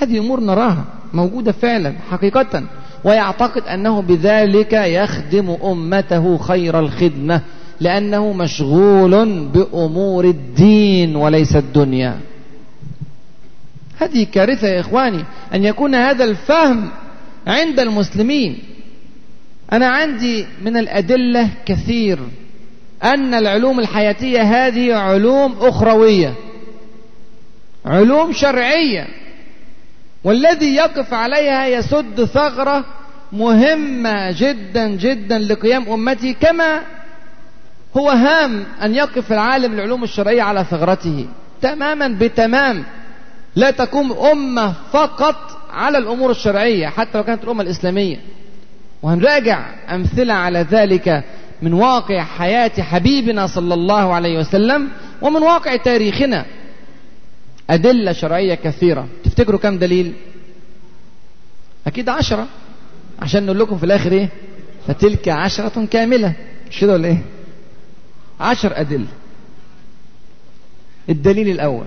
هذه أمور نراها موجودة فعلا حقيقة. ويعتقد أنه بذلك يخدم أمته خير الخدمة لأنه مشغول بأمور الدين وليس الدنيا. هذه كارثة يا إخواني أن يكون هذا الفهم عند المسلمين. أنا عندي من الأدلة كثير أن العلوم الحياتية هذه علوم أخروية علوم شرعية. والذي يقف عليها يسد ثغرة مهمة جدا جدا لقيام أمتي كما هو هام أن يقف العالم العلوم الشرعية على ثغرته. تماما بتمام. لا تقوم أمة فقط على الأمور الشرعية حتى لو كانت الأمة الإسلامية. وهنراجع أمثلة على ذلك من واقع حياة حبيبنا صلى الله عليه وسلم ومن واقع تاريخنا. أدلة شرعية كثيرة. تفتكروا كم دليل؟ أكيد عشرة. عشان نقول لكم في الآخر إيه؟ فتلك عشرة كاملة. مش كده ولا إيه؟ عشر أدلة. الدليل الأول.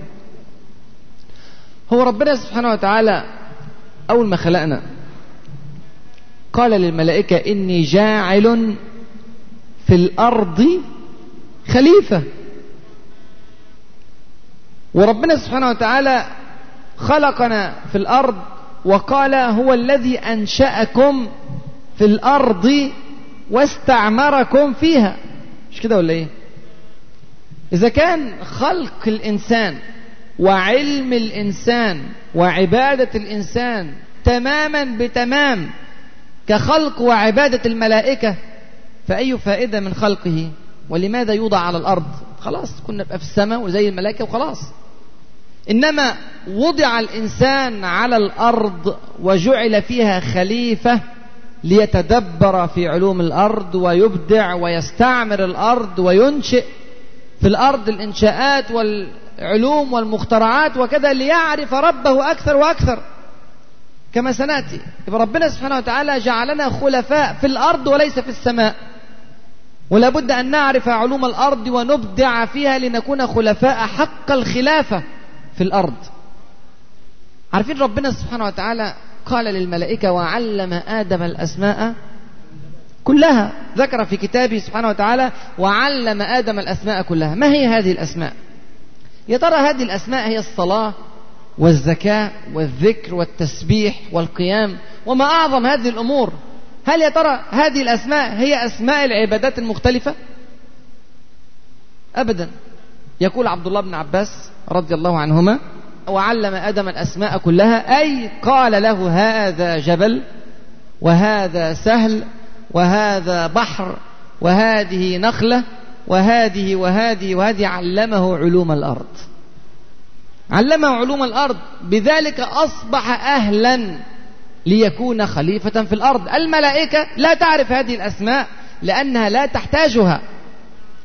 هو ربنا سبحانه وتعالى أول ما خلقنا قال للملائكة إني جاعل في الأرض خليفة. وربنا سبحانه وتعالى خلقنا في الأرض وقال هو الذي أنشأكم في الأرض واستعمركم فيها. مش كده ولا إيه؟ إذا كان خلق الإنسان وعلم الإنسان وعبادة الإنسان تماما بتمام كخلق وعبادة الملائكة فأي فائدة من خلقه؟ ولماذا يوضع على الأرض؟ خلاص كنا نبقى في السماء وزي الملائكة وخلاص. إنما وضع الإنسان على الأرض وجعل فيها خليفة ليتدبر في علوم الأرض ويبدع ويستعمر الأرض وينشئ في الأرض الإنشاءات والعلوم والمخترعات وكذا ليعرف ربه أكثر وأكثر. كما سنأتي. يبقى ربنا سبحانه وتعالى جعلنا خلفاء في الأرض وليس في السماء. ولا بد أن نعرف علوم الأرض ونبدع فيها لنكون خلفاء حق الخلافة. في الأرض. عارفين ربنا سبحانه وتعالى قال للملائكة وعلم آدم الأسماء كلها. ذكر في كتابه سبحانه وتعالى وعلم آدم الأسماء كلها. ما هي هذه الأسماء؟ يا ترى هذه الأسماء هي الصلاة والزكاة والذكر والتسبيح والقيام وما أعظم هذه الأمور؟ هل يا ترى هذه الأسماء هي أسماء العبادات المختلفة؟ أبدا. يقول عبد الله بن عباس رضي الله عنهما وعلم آدم الأسماء كلها أي قال له هذا جبل وهذا سهل وهذا بحر وهذه نخلة وهذه وهذه وهذه علمه علوم الأرض. علمه علوم الأرض بذلك أصبح أهلا ليكون خليفة في الأرض. الملائكة لا تعرف هذه الأسماء لأنها لا تحتاجها.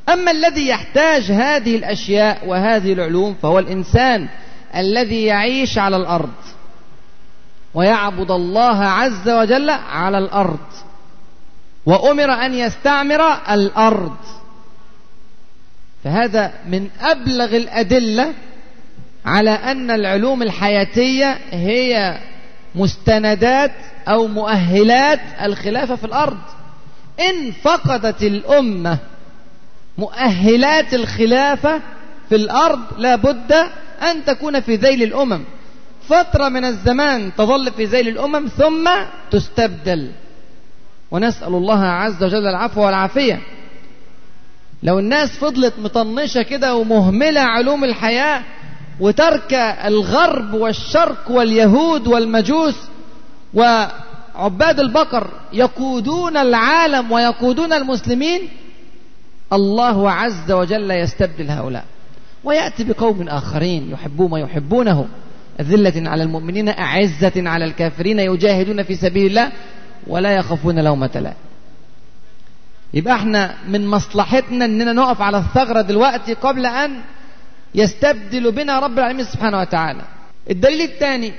أما الذي يحتاج هذه الأشياء وهذه العلوم فهو الإنسان الذي يعيش على الأرض ويعبد الله عز وجل على الأرض وأمر أن يستعمر الأرض. فهذا من أبلغ الأدلة على أن العلوم الحياتية هي مستندات أو مؤهلات الخلافة في الأرض. إن فقدت الأمة مؤهلات الخلافة في الأرض لا بد أن تكون في ذيل الأمم. فترة من الزمان تظل في ذيل الأمم ثم تستبدل. ونسأل الله عز وجل العفو والعافية. لو الناس فضلت مطنشة كده ومهملة علوم الحياة وترك الغرب والشرق واليهود والمجوس وعباد البقر يقودون العالم ويقودون المسلمين الله عز وجل يستبدل هؤلاء. ويأتي بقوم آخرين يحبون ما يحبونه. أذلة على المؤمنين أعزة على الكافرين يجاهدون في سبيل الله ولا يخافون لومة لائم يبقى إحنا من مصلحتنا إننا نقف على الثغرة دلوقتي قبل أن يستبدل بنا رب العالمين سبحانه وتعالى. الدليل الثاني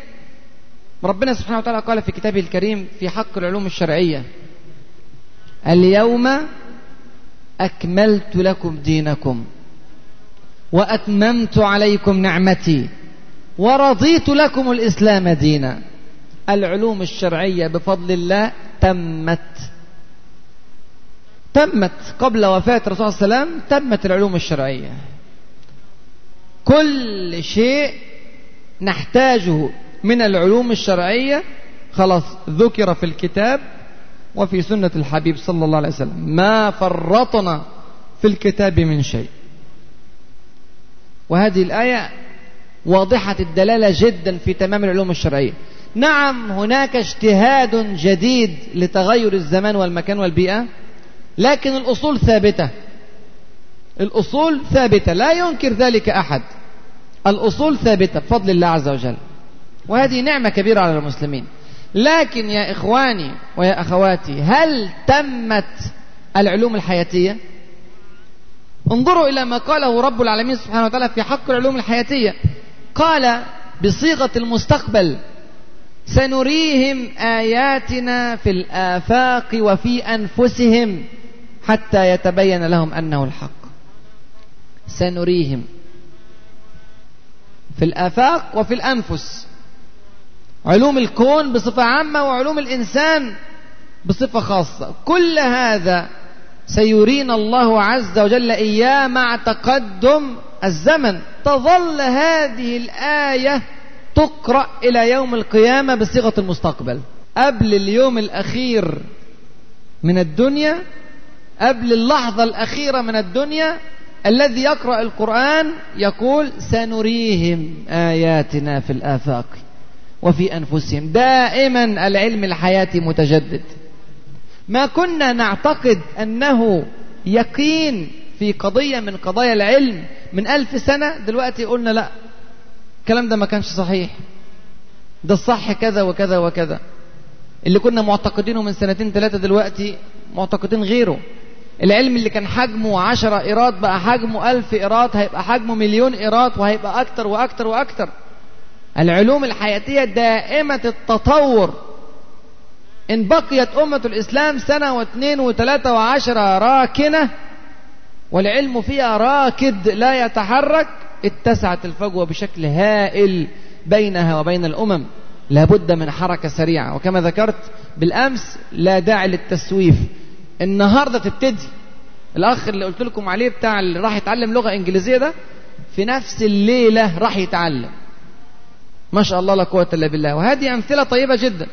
ربنا سبحانه وتعالى قال في كتابه الكريم في حق العلوم الشرعية اليوم أكملت لكم دينكم وأتممت عليكم نعمتي ورضيت لكم الإسلام دينا. العلوم الشرعية بفضل الله تمت. تمت. قبل وفاة الرسول صلى الله عليه وسلم تمت العلوم الشرعية. كل شيء نحتاجه من العلوم الشرعية. خلاص ذكر في الكتاب وفي سنة الحبيب صلى الله عليه وسلم. ما فرطنا في الكتاب من شيء. وهذه الآية واضحة الدلالة جدا في تمام العلوم الشرعية. نعم هناك اجتهاد جديد لتغير الزمان والمكان والبيئة لكن الأصول ثابتة. الأصول ثابتة لا ينكر ذلك أحد. الأصول ثابتة بفضل الله عز وجل. وهذه نعمة كبيرة على المسلمين. لكن يا إخواني ويا أخواتي هل تمت العلوم الحياتية؟ انظروا إلى ما قاله رب العالمين سبحانه وتعالى في حق العلوم الحياتية. قال بصيغة المستقبل سنريهم آياتنا في الآفاق وفي أنفسهم حتى يتبين لهم أنه الحق. سنريهم في الآفاق وفي الأنفس. علوم الكون بصفة عامة وعلوم الإنسان بصفة خاصة. كل هذا سيرينا الله عز وجل إياه مع تقدم الزمن. تظل هذه الآية تقرأ إلى يوم القيامة بصيغة المستقبل. قبل اليوم الأخير من الدنيا قبل اللحظة الأخيرة من الدنيا الذي يقرأ القرآن يقول سنريهم آياتنا في الآفاق. وفي أنفسهم. دائما العلم الحياتي متجدد. ما كنا نعتقد أنه يقين في قضية من قضايا العلم من ألف سنة دلوقتي قلنا لا. الكلام ده ما كانش صحيح. ده الصح كذا وكذا وكذا. اللي كنا معتقدينه من سنتين ثلاثة دلوقتي معتقدين غيره. العلم اللي كان حجمه عشرة إيراد بقى حجمه ألف إيراد هيبقى حجمه مليون إيراد وهيبقى أكتر وأكتر وأكتر. العلوم الحياتية دائمة التطور. إن بقيت أمة الإسلام سنة واثنين وثلاثة وعشرة راكنة والعلم فيها راكد لا يتحرك اتسعت الفجوة بشكل هائل بينها وبين الأمم. لابد من حركة سريعة. وكما ذكرت بالأمس لا داعي للتسويف. النهاردة تبتدي الأخ اللي قلت لكم عليه بتاع اللي راح يتعلم لغة إنجليزية ده في نفس الليلة راح يتعلم. ما شاء الله لا قوة إلا بالله. وهذه أمثلة طيبة جدا.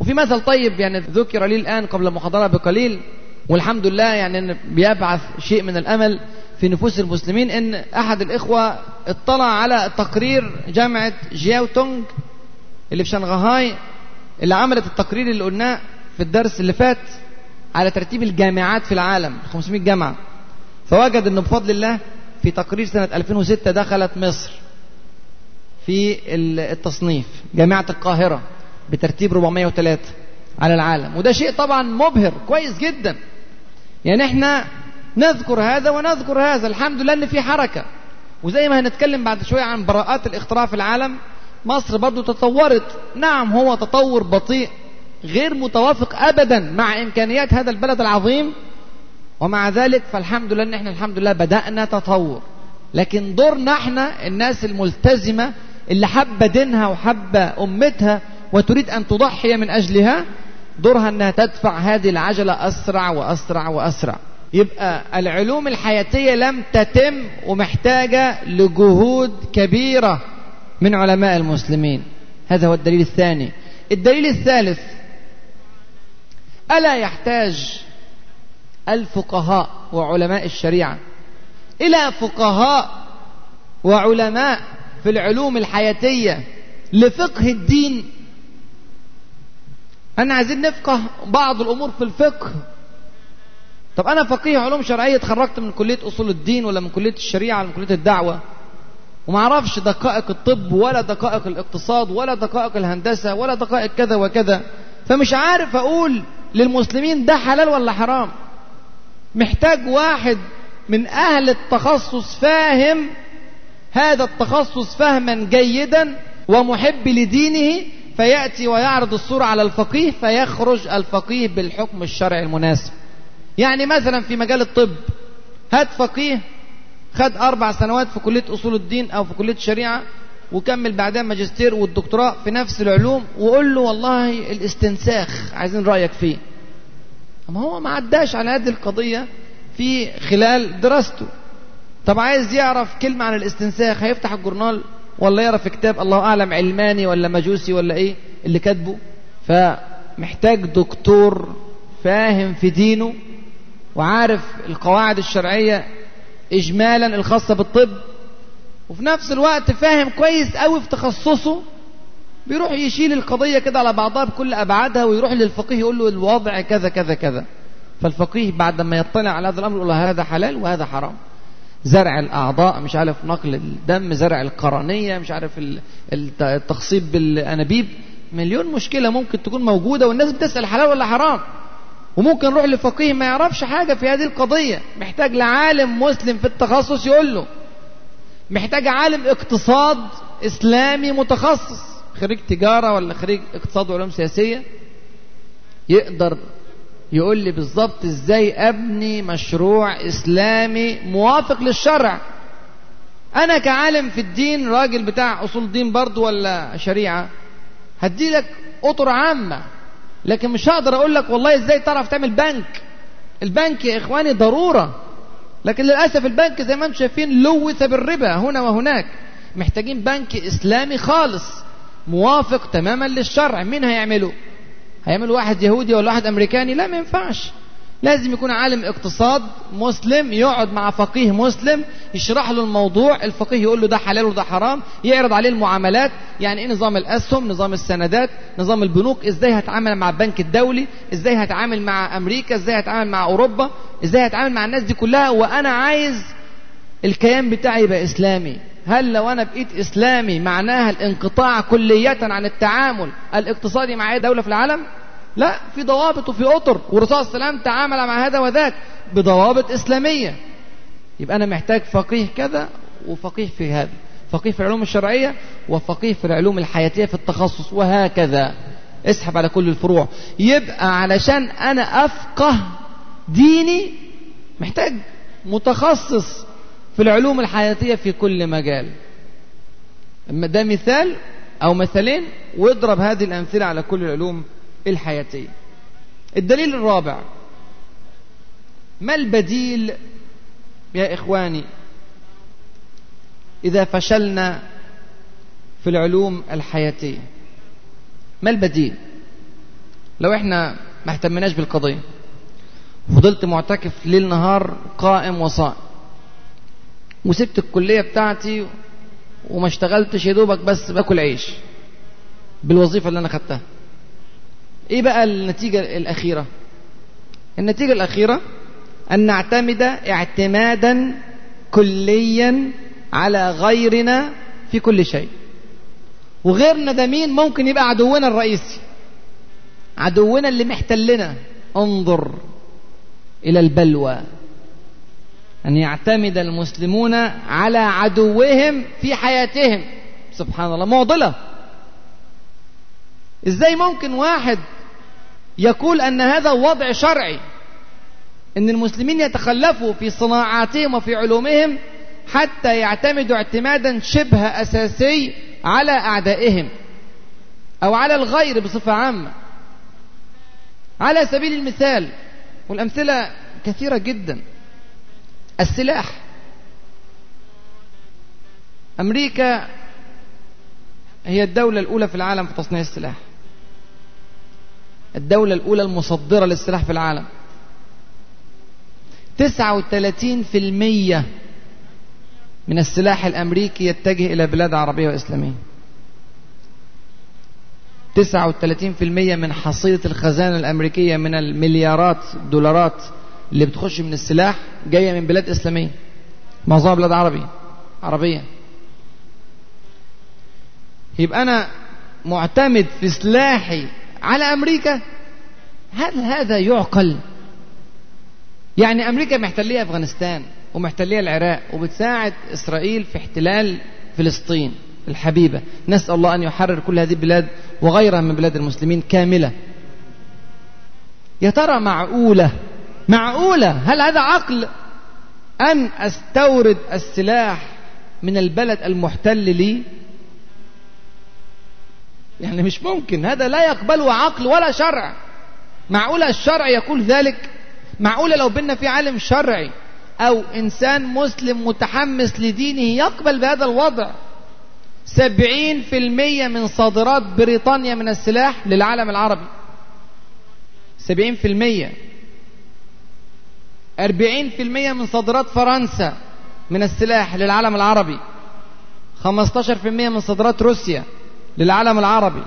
وفي مثل طيب يعني ذكر لي الآن قبل المحاضرة بقليل. والحمد لله يعني إن بيبعث شيء من الأمل في نفوس المسلمين إن أحد الإخوة اطلع على تقرير جامعة جياو تونغ اللي في شنغهاي اللي عملت التقرير اللي قلناه في الدرس اللي فات على ترتيب الجامعات في العالم 500 جامعة. فوجد أنه بفضل الله في تقرير سنة 2006 دخلت مصر. في التصنيف جامعة القاهرة بترتيب 403 على العالم. وده شيء طبعا مبهر كويس جدا. يعني إحنا نذكر هذا ونذكر هذا الحمد لله إن في حركة. وزي ما هنتكلم بعد شوية عن براءات الاختراع في العالم مصر برضو تطورت. نعم هو تطور بطيء غير متوافق ابدا مع إمكانيات هذا البلد العظيم. ومع ذلك فالحمد لله إن إحنا الحمد لله بدأنا تطور. لكن دورنا إحنا الناس الملتزمة اللي حابة دينها وحابة أمتها وتريد أن تضحي من أجلها دورها أنها تدفع هذه العجلة أسرع وأسرع وأسرع. يبقى العلوم الحياتية لم تتم ومحتاجة لجهود كبيرة من علماء المسلمين. هذا هو الدليل الثاني. الدليل الثالث ألا يحتاج الفقهاء وعلماء الشريعة إلى فقهاء وعلماء في العلوم الحياتية لفقه الدين. أنا عايزين نفقه بعض الأمور في الفقه. طب أنا فقيه علوم شرعية اتخرجت من كلية أصول الدين ولا من كلية الشريعة ولا من كلية الدعوة؟ وما أعرفش دقائق الطب ولا دقائق الاقتصاد ولا دقائق الهندسة ولا دقائق كذا وكذا. فمش عارف أقول للمسلمين ده حلال ولا حرام. محتاج واحد من أهل التخصص فاهم هذا التخصص فهما جيدا ومحب لدينه فيأتي ويعرض الصورة على الفقيه فيخرج الفقيه بالحكم الشرعي المناسب. يعني مثلا في مجال الطب هات فقيه خد أربع سنوات في كلية أصول الدين أو في كلية الشريعة وكمل بعدها ماجستير والدكتوراه في نفس العلوم وقول له والله الاستنساخ عايزين رأيك فيه. أما هو ما عداش على هذه القضية في خلال دراسته. طب عايز يعرف كلمة عن الاستنساخ هيفتح الجورنال ولا يقرا في كتاب الله أعلم علماني ولا مجوسي ولا إيه اللي كاتبه؟ فمحتاج دكتور فاهم في دينه وعارف القواعد الشرعية إجمالا الخاصة بالطب وفي نفس الوقت فاهم كويس قوي في تخصصه بيروح يشيل القضية كده على بعضها بكل أبعادها ويروح للفقيه يقول له الوضع كذا كذا كذا. فالفقيه بعد ما يطلع على هذا الأمر يقول له هذا حلال وهذا حرام. زرع الأعضاء مش عارف نقل الدم زرع القرنية مش عارف التخصيب بالأنابيب. مليون مشكلة ممكن تكون موجودة والناس بتسأل حلال ولا حرام. وممكن نروح لفقيه ما يعرفش حاجة في هذه القضية. محتاج لعالم مسلم في التخصص يقول له. محتاج عالم اقتصاد إسلامي متخصص. خريج تجارة ولا خريج اقتصاد وعلوم سياسية؟ يقدر يقول لي بالظبط إزاي ابني مشروع اسلامي موافق للشرع. أنا كعالم في الدين راجل بتاع اصول دين برضو ولا شريعة هدي لك اطر عامة لكن مش هقدر أقول لك والله إزاي تعرف تعمل بنك. البنك يا اخواني ضرورة لكن للأسف البنك زي ما أنتم شايفين لوث بالربا هنا وهناك. محتاجين بنك إسلامي خالص موافق تماما للشرع مين هيعمله؟ هيعمل واحد يهودي ولا واحد أمريكاني؟ لا ما ينفعش. لازم يكون عالم اقتصاد مسلم يقعد مع فقيه مسلم يشرح له الموضوع الفقيه يقول له ده حلال وده حرام يعرض عليه المعاملات. يعني إيه نظام الأسهم نظام السندات نظام البنوك؟ إزاي هتعامل مع البنك الدولي؟ إزاي هتعامل مع أمريكا؟ إزاي هتعامل مع أوروبا؟ إزاي هتعامل مع الناس دي كلها؟ وأنا عايز الكيان بتاعي يبقى إسلامي. هل لو أنا بقيت إسلامي معناها الانقطاع كلية عن التعامل الاقتصادي مع أي دولة في العالم؟ لا في ضوابط وفي أطر والرسول صلى الله عليه وسلم تعامل مع هذا وذاك بضوابط إسلامية. يبقى أنا محتاج فقيه كذا وفقيه في هذا فقيه في العلوم الشرعية وفقيه في العلوم الحياتية في التخصص وهكذا. اسحب على كل الفروع. يبقى علشان أنا أفقه ديني محتاج متخصص في العلوم الحياتية في كل مجال. ده مثال أو مثالين واضرب هذه الأمثلة على كل العلوم الحياتية الدليل الرابع. ما البديل يا إخواني إذا فشلنا في العلوم الحياتية؟ ما البديل؟ لو إحنا ما اهتمناش بالقضية فضلت معتكف ليل نهار قائم وصائم وسبت الكلية بتاعتي وما اشتغلتش يا دوبك بس باكل عيش بالوظيفة اللي أنا خدتها. إيه بقى النتيجة الأخيرة؟ النتيجة الأخيرة أن نعتمد اعتمادا كليا على غيرنا في كل شيء. وغيرنا ده مين؟ ممكن يبقى عدونا الرئيسي. عدونا اللي محتلنا انظر إلى البلوى. أن يعتمد المسلمون على عدوهم في حياتهم. سبحان الله معضلة. إزاي ممكن واحد يقول أن هذا وضع شرعي أن المسلمين يتخلفوا في صناعاتهم وفي علومهم حتى يعتمدوا اعتمادا شبه أساسي على أعدائهم أو على الغير بصفة عامة. على سبيل المثال والأمثلة كثيرة جدا السلاح. أمريكا هي الدولة الأولى في العالم في تصنيع السلاح. الدولة الأولى المصدرة للسلاح في العالم. 39% من السلاح الأمريكي يتجه إلى بلاد عربية وإسلامية. 39% من حصيلة الخزانة الأمريكية من المليارات الدولارات اللي بتخش من السلاح جاية من بلاد إسلامية. معظمها بلاد عربي عربية. يبقى أنا معتمد في سلاحي على أمريكا هل هذا يعقل؟ يعني أمريكا محتلية أفغانستان ومحتلية العراق وبتساعد إسرائيل في احتلال فلسطين الحبيبة. نسأل الله أن يحرر كل هذه البلاد وغيرها من بلاد المسلمين كاملة. يا ترى معقولة؟ معقولة؟ هل هذا عقل؟ أن أستورد السلاح من البلد المحتل لي يعني مش ممكن. هذا لا يقبله عقل ولا شرع. معقولة الشرع يقول ذلك؟ معقولة لو بينا في عالم شرعي أو إنسان مسلم متحمس لدينه يقبل بهذا الوضع؟ سبعين في المية من صادرات بريطانيا من السلاح للعالم العربي. سبعين في المية. أربعين في المية من صادرات فرنسا من السلاح للعالم العربي. خمستاشر في المية من صادرات روسيا. للعالم العربي.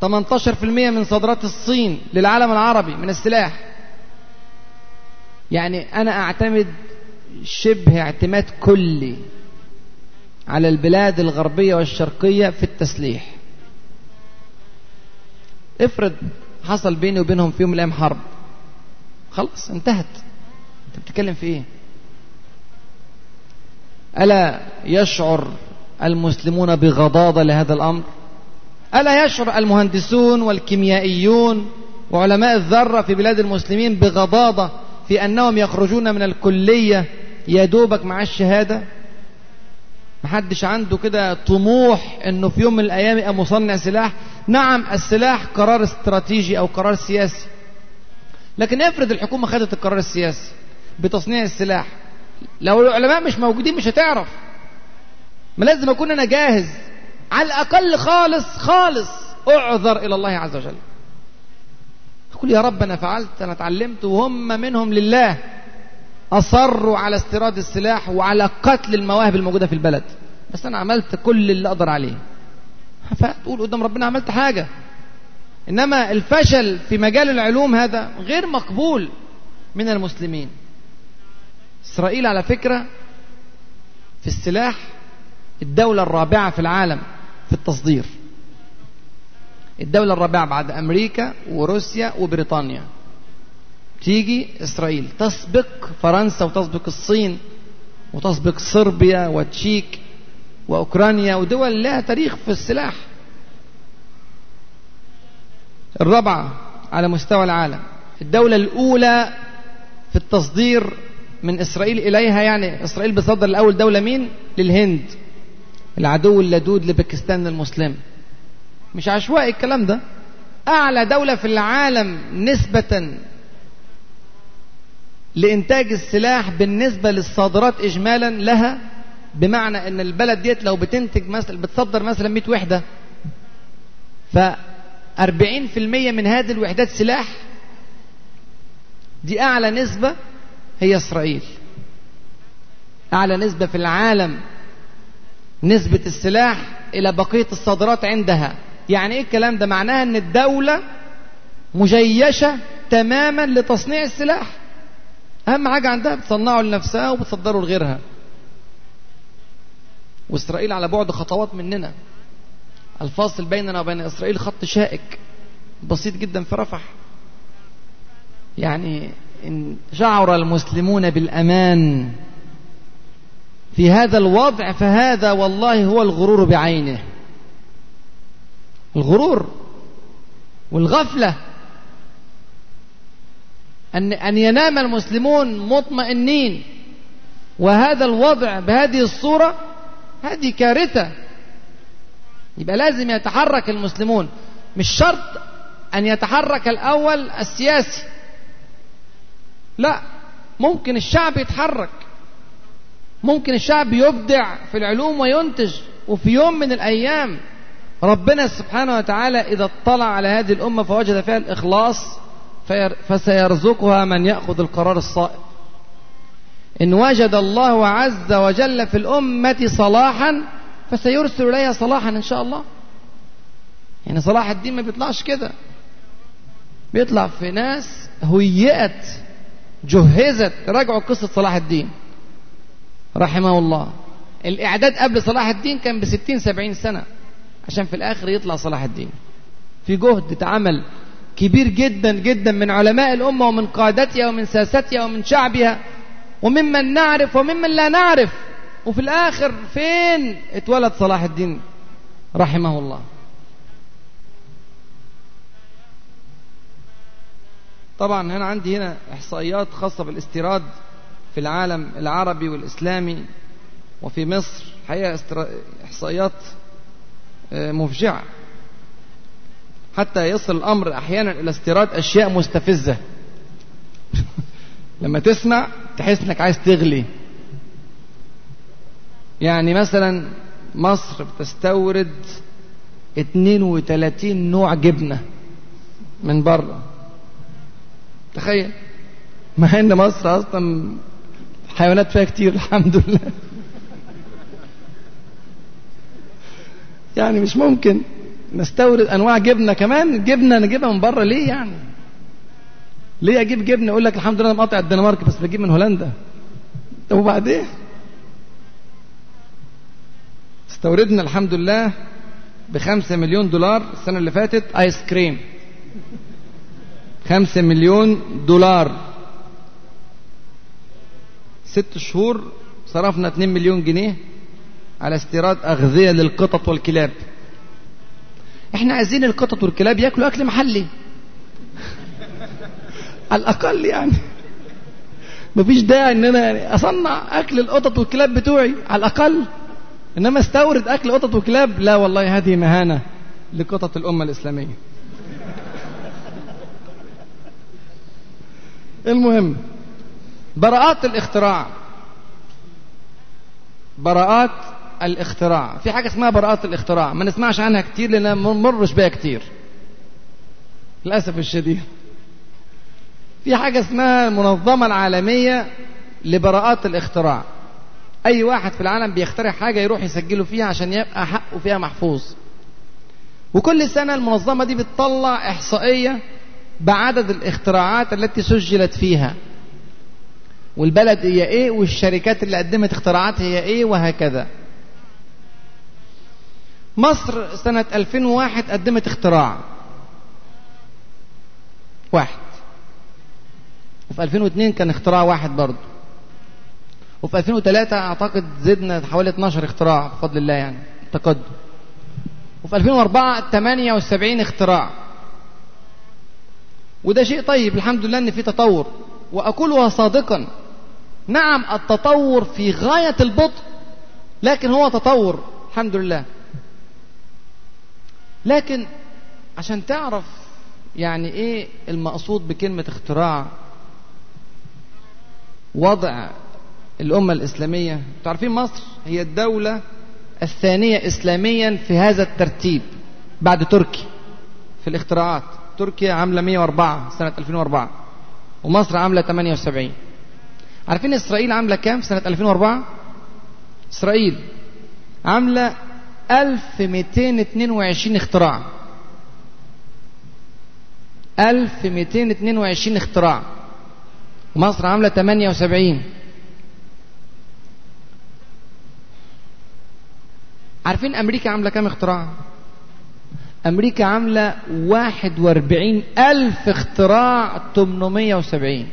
18% من صادرات الصين للعالم العربي من السلاح. يعني أنا أعتمد شبه اعتماد كلي على البلاد الغربية والشرقية في التسليح. افرض حصل بيني وبينهم في يوم من الأيام حرب. خلاص انتهت. أنت بتتكلم في إيه؟ ألا يشعر المسلمون بغضاضة لهذا الأمر؟ ألا يشعر المهندسون والكيميائيون وعلماء الذرة في بلاد المسلمين بغضاضة في أنهم يخرجون من الكلية يدوبك مع الشهادة؟ محدش عنده كده طموح إنه في يوم من الأيام يبقى مصنع سلاح؟ نعم السلاح قرار استراتيجي أو قرار سياسي. لكن افرض الحكومة خدت القرار السياسي بتصنيع السلاح لو العلماء مش موجودين مش هتعرف. ما لازم أكون أنا جاهز. على الأقل خالص خالص. أعذر إلى الله عز وجل. أقول يا رب أنا فعلت أنا اتعلمت وهم منهم لله. أصروا على استيراد السلاح وعلى قتل المواهب الموجودة في البلد. بس أنا عملت كل اللي أقدر عليه. فتقول قدام ربنا عملت حاجة. إنما الفشل في مجال العلوم هذا غير مقبول من المسلمين. إسرائيل على فكرة في السلاح الدولة الرابعة في العالم في التصدير. الدولة الرابعة بعد أمريكا وروسيا وبريطانيا. تيجي إسرائيل. تسبق فرنسا وتسبق الصين وتسبق صربيا وتشيك وأوكرانيا ودول لها تاريخ في السلاح. الرابعة على مستوى العالم. الدولة الأولى في التصدير من إسرائيل إليها يعني. إسرائيل بتصدر الأول دولة مين؟ للهند. العدو اللدود لباكستان المسلم. مش عشوائي الكلام ده. أعلى دولة في العالم نسبة لإنتاج السلاح بالنسبة للصادرات إجمالا لها بمعنى أن البلد ديت لو بتنتج مثلا بتصدر مثلا 100 وحدة. ف 40% من هذه الوحدات سلاح دي أعلى نسبة هي إسرائيل. أعلى نسبة في العالم. نسبة السلاح إلى بقية الصادرات عندها. يعني إيه الكلام ده؟ معناها أن الدولة مجيشة تماما لتصنيع السلاح. أهم حاجة عندها بتصنعه لنفسها وبتصدره لغيرها. وإسرائيل على بعد خطوات مننا. الفاصل بيننا وبين إسرائيل خط شائك. بسيط جدا في رفح. يعني إن شعر المسلمون بالأمان في هذا الوضع فهذا والله هو الغرور بعينه. الغرور والغفلة. أن أن ينام المسلمون مطمئنين. وهذا الوضع بهذه الصورة هذه كارثة. يبقى لازم يتحرك المسلمون. مش شرط أن يتحرك الأول السياسي. لا ممكن الشعب يتحرك. ممكن الشعب يبدع في العلوم وينتج. وفي يوم من الأيام ربنا سبحانه وتعالى إذا اطلع على هذه الأمة فوجد فيها الإخلاص فسيرزقها من يأخذ القرار الصائب. إن وجد الله عز وجل في الأمة صلاحا فسيرسل إليها صلاحا إن شاء الله. يعني صلاح الدين ما بيطلعش كده. بيطلع في ناس هيئت جهزت راجعوا قصة صلاح الدين. رحمه الله. الإعداد قبل صلاح الدين كان بستين سبعين سنة عشان في الآخر يطلع صلاح الدين. في جهد اتعمل كبير جدا جدا من علماء الأمة ومن قادتها ومن ساستها ومن شعبها وممن نعرف وممن لا نعرف. وفي الآخر فين اتولد صلاح الدين؟ رحمه الله. طبعا هنا عندي هنا إحصائيات خاصة بالاستيراد. في العالم العربي والإسلامي وفي مصر حقيقة إحصائيات مفجعة. حتى يصل الأمر أحيانا إلى استيراد أشياء مستفزة. لما تسمع تحس إنك عايز تغلي. يعني مثلا مصر بتستورد 32 نوع جبنة من بره. تخيل. مع إن مصر أصلا حيوانات فيها كتير الحمد لله. يعني مش ممكن. نستورد أنواع جبنة كمان جبنة نجيبها من بره ليه يعني؟ ليه أجيب جبنة؟ يقول لك الحمد لله أنا مقاطع الدنمارك بس بجيب من هولندا. طب وبعدين؟ استوردنا الحمد لله بخمسة مليون دولار السنة اللي فاتت آيس كريم. خمسة مليون دولار. ست شهور صرفنا 2 مليون جنيه على استيراد أغذية للقطط والكلاب. إحنا عايزين القطط والكلاب ياكلوا أكل محلي. على الأقل يعني. مفيش داعي إن أنا يعني أصنع أكل القطط والكلاب بتوعي. على الأقل. إنما أستورد أكل قطط وكلاب. لا والله هذه مهانة لقطط الأمة الإسلامية. المهم. براءات الاختراع. براءات الاختراع. في حاجة اسمها براءات الاختراع. ما نسمعش عنها كتير لأن ما مرش بيها كتير. للأسف الشديد. في حاجة اسمها المنظمة العالمية لبراءات الاختراع. أي واحد في العالم بيخترع حاجة يروح يسجله فيها عشان يبقى حقه فيها محفوظ. وكل سنة المنظمة دي بتطلع إحصائية بعدد الاختراعات التي سجلت فيها. والبلد هي إيه والشركات اللي قدمت اختراعات هي إيه وهكذا. مصر سنة 2001 قدمت اختراع واحد. وفي 2002 كان اختراع واحد برضه. وفي 2003 أعتقد زدنا حوالي 12 اختراع بفضل الله يعني تقدم. وفي 2004 78 اختراع. وده شيء طيب الحمد لله إن في تطور. واقولها صادقا نعم التطور في غاية البطء لكن هو تطور الحمد لله. لكن عشان تعرف يعني إيه المقصود بكلمة اختراع وضع الأمة الإسلامية تعرفين مصر هي الدولة الثانية إسلاميا في هذا الترتيب بعد تركيا في الاختراعات. تركيا عاملة 104 سنة 2004 ومصر عاملة 78 عارفين إسرائيل عاملة كام سنة 2004 إسرائيل عاملة 1222 اختراع. 1222 اختراع. ومصر عاملة 78 عارفين أمريكا عاملة كام اختراع؟ أمريكا عاملة 41 ألف اختراع 870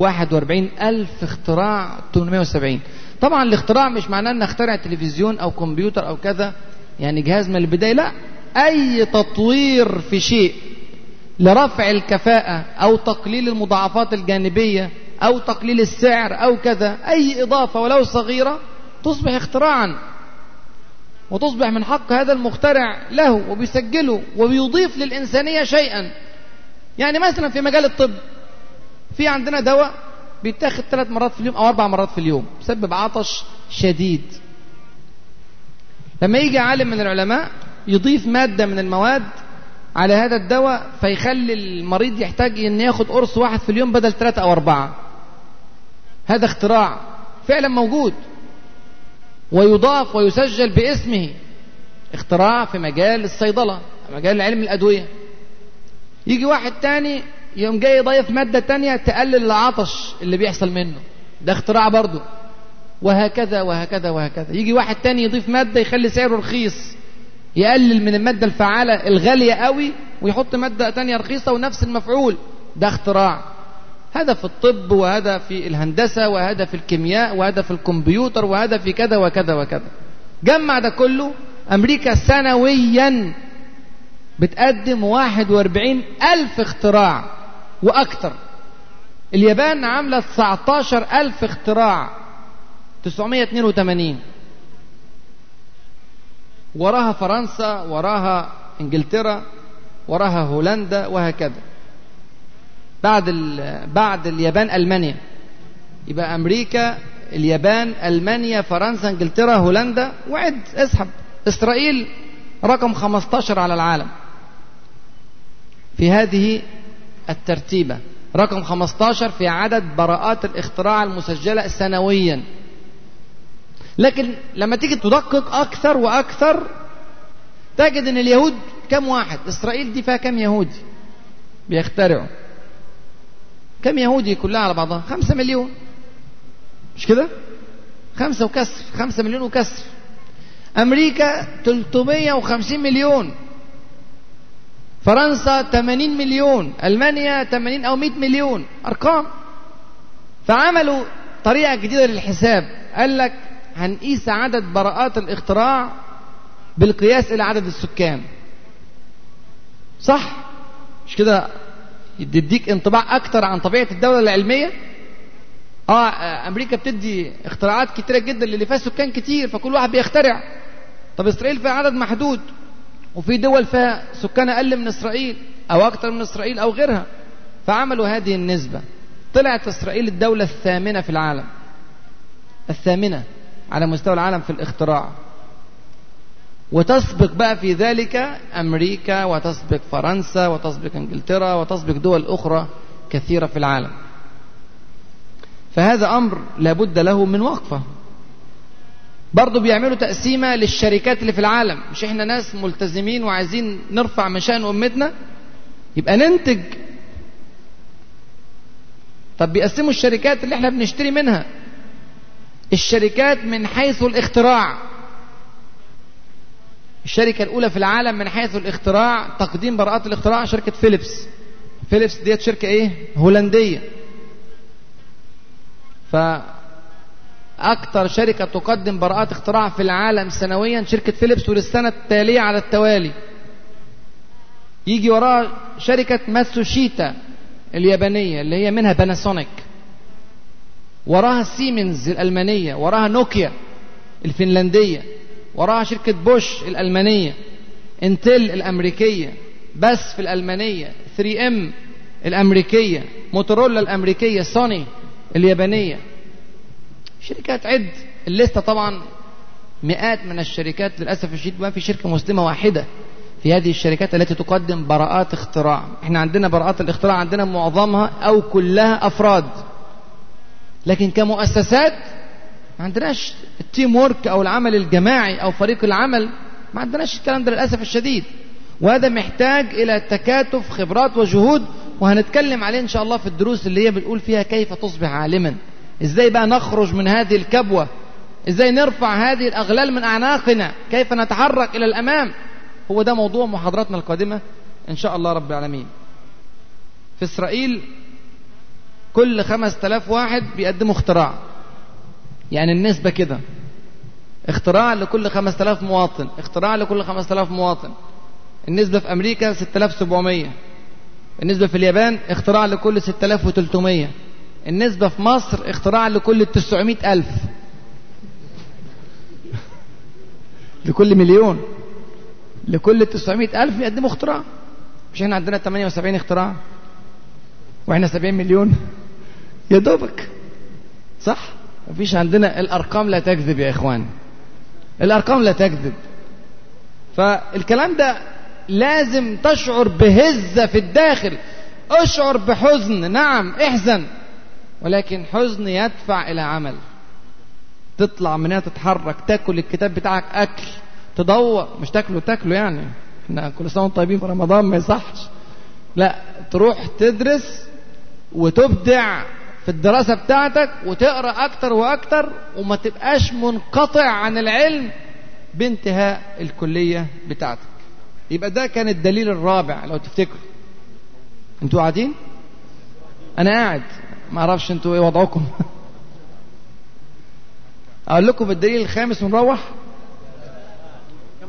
41 ألف اختراع 870 طبعا الاختراع مش معناه ان اخترع تلفزيون أو كمبيوتر أو كذا يعني جهاز من البداية لا أي تطوير في شيء لرفع الكفاءة أو تقليل المضاعفات الجانبية أو تقليل السعر أو كذا أي إضافة ولو صغيرة تصبح اختراعا. وتصبح من حق هذا المخترع له وبيسجله وبيضيف للإنسانية شيئا. يعني مثلا في مجال الطب في عندنا دواء بيتاخد ثلاث مرات في اليوم أو أربع مرات في اليوم بسبب عطش شديد. لما يجي عالم من العلماء يضيف مادة من المواد على هذا الدواء فيخلي المريض يحتاج أن ياخد قرص واحد في اليوم بدل ثلاثة أو أربعة. هذا اختراع فعلا موجود. ويضاف ويسجل باسمه. اختراع في مجال الصيدلة مجال علم الأدوية. يجي واحد تاني يوم جاي يضيف مادة تانية تقلل العطش اللي بيحصل منه. ده اختراع برضه وهكذا وهكذا وهكذا. يجي واحد تاني يضيف مادة يخلي سعره رخيص. يقلل من المادة الفعالة الغالية قوي ويحط مادة تانية رخيصة ونفس المفعول. ده اختراع. هذا في الطب وهذا في الهندسة وهذا في الكيمياء وهذا في الكمبيوتر وهذا في كذا وكذا وكذا. جمع ده كله أمريكا سنويا بتقدم 41 ألف اختراع. وأكثر اليابان عاملة 19 ألف اختراع 982 وراها فرنسا وراها إنجلترا وراها هولندا وهكذا. بعد بعد اليابان ألمانيا. يبقى أمريكا اليابان ألمانيا فرنسا إنجلترا هولندا. وعد اسحب. إسرائيل رقم 15 على العالم. في هذه الترتيبة. رقم 15 في عدد براءات الاختراع المسجلة سنويا. لكن لما تيجي تدقق أكثر وأكثر تجد إن اليهود كم واحد؟ إسرائيل دي فيها كم يهودي بيخترعوا. كم يهودي كلها على بعضها؟ خمسة مليون. مش كده؟ خمسة وكسر خمسة مليون وكسر. أمريكا 350 مليون. فرنسا 80 مليون ألمانيا 80 أو 100 مليون. أرقام. فعملوا طريقة جديدة للحساب. قال لك هنقيس عدد براءات الاختراع بالقياس إلى عدد السكان. صح؟ مش كده؟ يديك انطباع أكتر عن طبيعة الدولة العلمية؟ آه أمريكا بتدي اختراعات كتيرة جدا للي فيها سكان كتير فكل واحد بيخترع. طب إسرائيل فيها عدد محدود. وفي دول فيها سكان أقل من إسرائيل أو أكتر من إسرائيل أو غيرها فعملوا هذه النسبة. طلعت إسرائيل الدولة الثامنة في العالم. الثامنة على مستوى العالم في الاختراع. وتسبق بقى في ذلك أمريكا وتسبق فرنسا وتسبق إنجلترا وتسبق دول أخرى كثيرة في العالم. فهذا أمر لابد له من وقفة. برضه بيعملوا تقسيمة للشركات اللي في العالم. مش إحنا ناس ملتزمين وعايزين نرفع من شأن أمتنا؟ يبقى ننتج. طب بيقسموا الشركات اللي إحنا بنشتري منها؟ الشركات من حيث الاختراع. الشركة الأولى في العالم من حيث الاختراع تقديم براءات الاختراع شركة فيليبس. فيليبس ديت شركة إيه؟ هولندية. فأكثر شركة تقدم براءات اختراع في العالم سنويا شركة فيليبس وللسنة التالتة على التوالي. يجي وراها شركة ماتسوشيتا اليابانية اللي هي منها باناسونيك وراها سيمنز الألمانية وراها نوكيا الفنلندية وراها شركة بوش الألمانية انتل الأمريكية باسف الألمانية 3M الأمريكية موتورولا الأمريكية سوني اليابانية. شركات عد. الليستة طبعا مئات من الشركات للأسف الشديد ما في شركة مسلمة واحدة في هذه الشركات التي تقدم براءات اختراع. إحنا عندنا براءات الاختراع عندنا معظمها أو كلها أفراد. لكن كمؤسسات ما عندناش ال team work أو العمل الجماعي أو فريق العمل. ما عندناش الكلام ده للأسف الشديد. وهذا محتاج إلى تكاتف خبرات وجهود. وهنتكلم عليه إن شاء الله في الدروس اللي هي بنقول فيها كيف تصبح عالما. إزاي بقى نخرج من هذه الكبوة؟ إزاي نرفع هذه الأغلال من أعناقنا؟ كيف نتحرك إلى الأمام؟ هو ده موضوع محاضراتنا القادمة إن شاء الله رب العالمين. في إسرائيل كل خمس تلاف واحد بيقدموا اختراع. يعني النسبة كده. اختراع لكل خمس تلاف مواطن. اختراع لكل خمس تلاف مواطن. النسبة في أمريكا 6700 النسبة في اليابان اختراع لكل 6300 النسبة في مصر اختراع لكل 900 ألف. لكل مليون. لكل 900 ألف يقدموا اختراع. مش إحنا عندنا 78 اختراع؟ وإحنا 70 مليون. يا دوبك. صح؟ مفيش عندنا الأرقام لا تكذب يا إخوان. الأرقام لا تكذب. فالكلام ده لازم تشعر بهزة في الداخل. أشعر بحزن. نعم إحزن. ولكن حزن يدفع إلى عمل. تطلع منها تتحرك تاكل الكتاب بتاعك أكل تدور مش تاكله تاكله يعني. إحنا كل سنة وأنتم طيبين في رمضان ما يصحش. لا تروح تدرس وتبدع في الدراسة بتاعتك وتقرأ أكتر وأكتر وما تبقاش منقطع عن العلم بانتهاء الكلية بتاعتك. يبقى ده كان الدليل الرابع لو تفتكروا أنتوا قاعدين؟ أنا قاعد. ما أعرفش أنتوا إيه وضعكم. أقول لكم الدليل الخامس ونروح.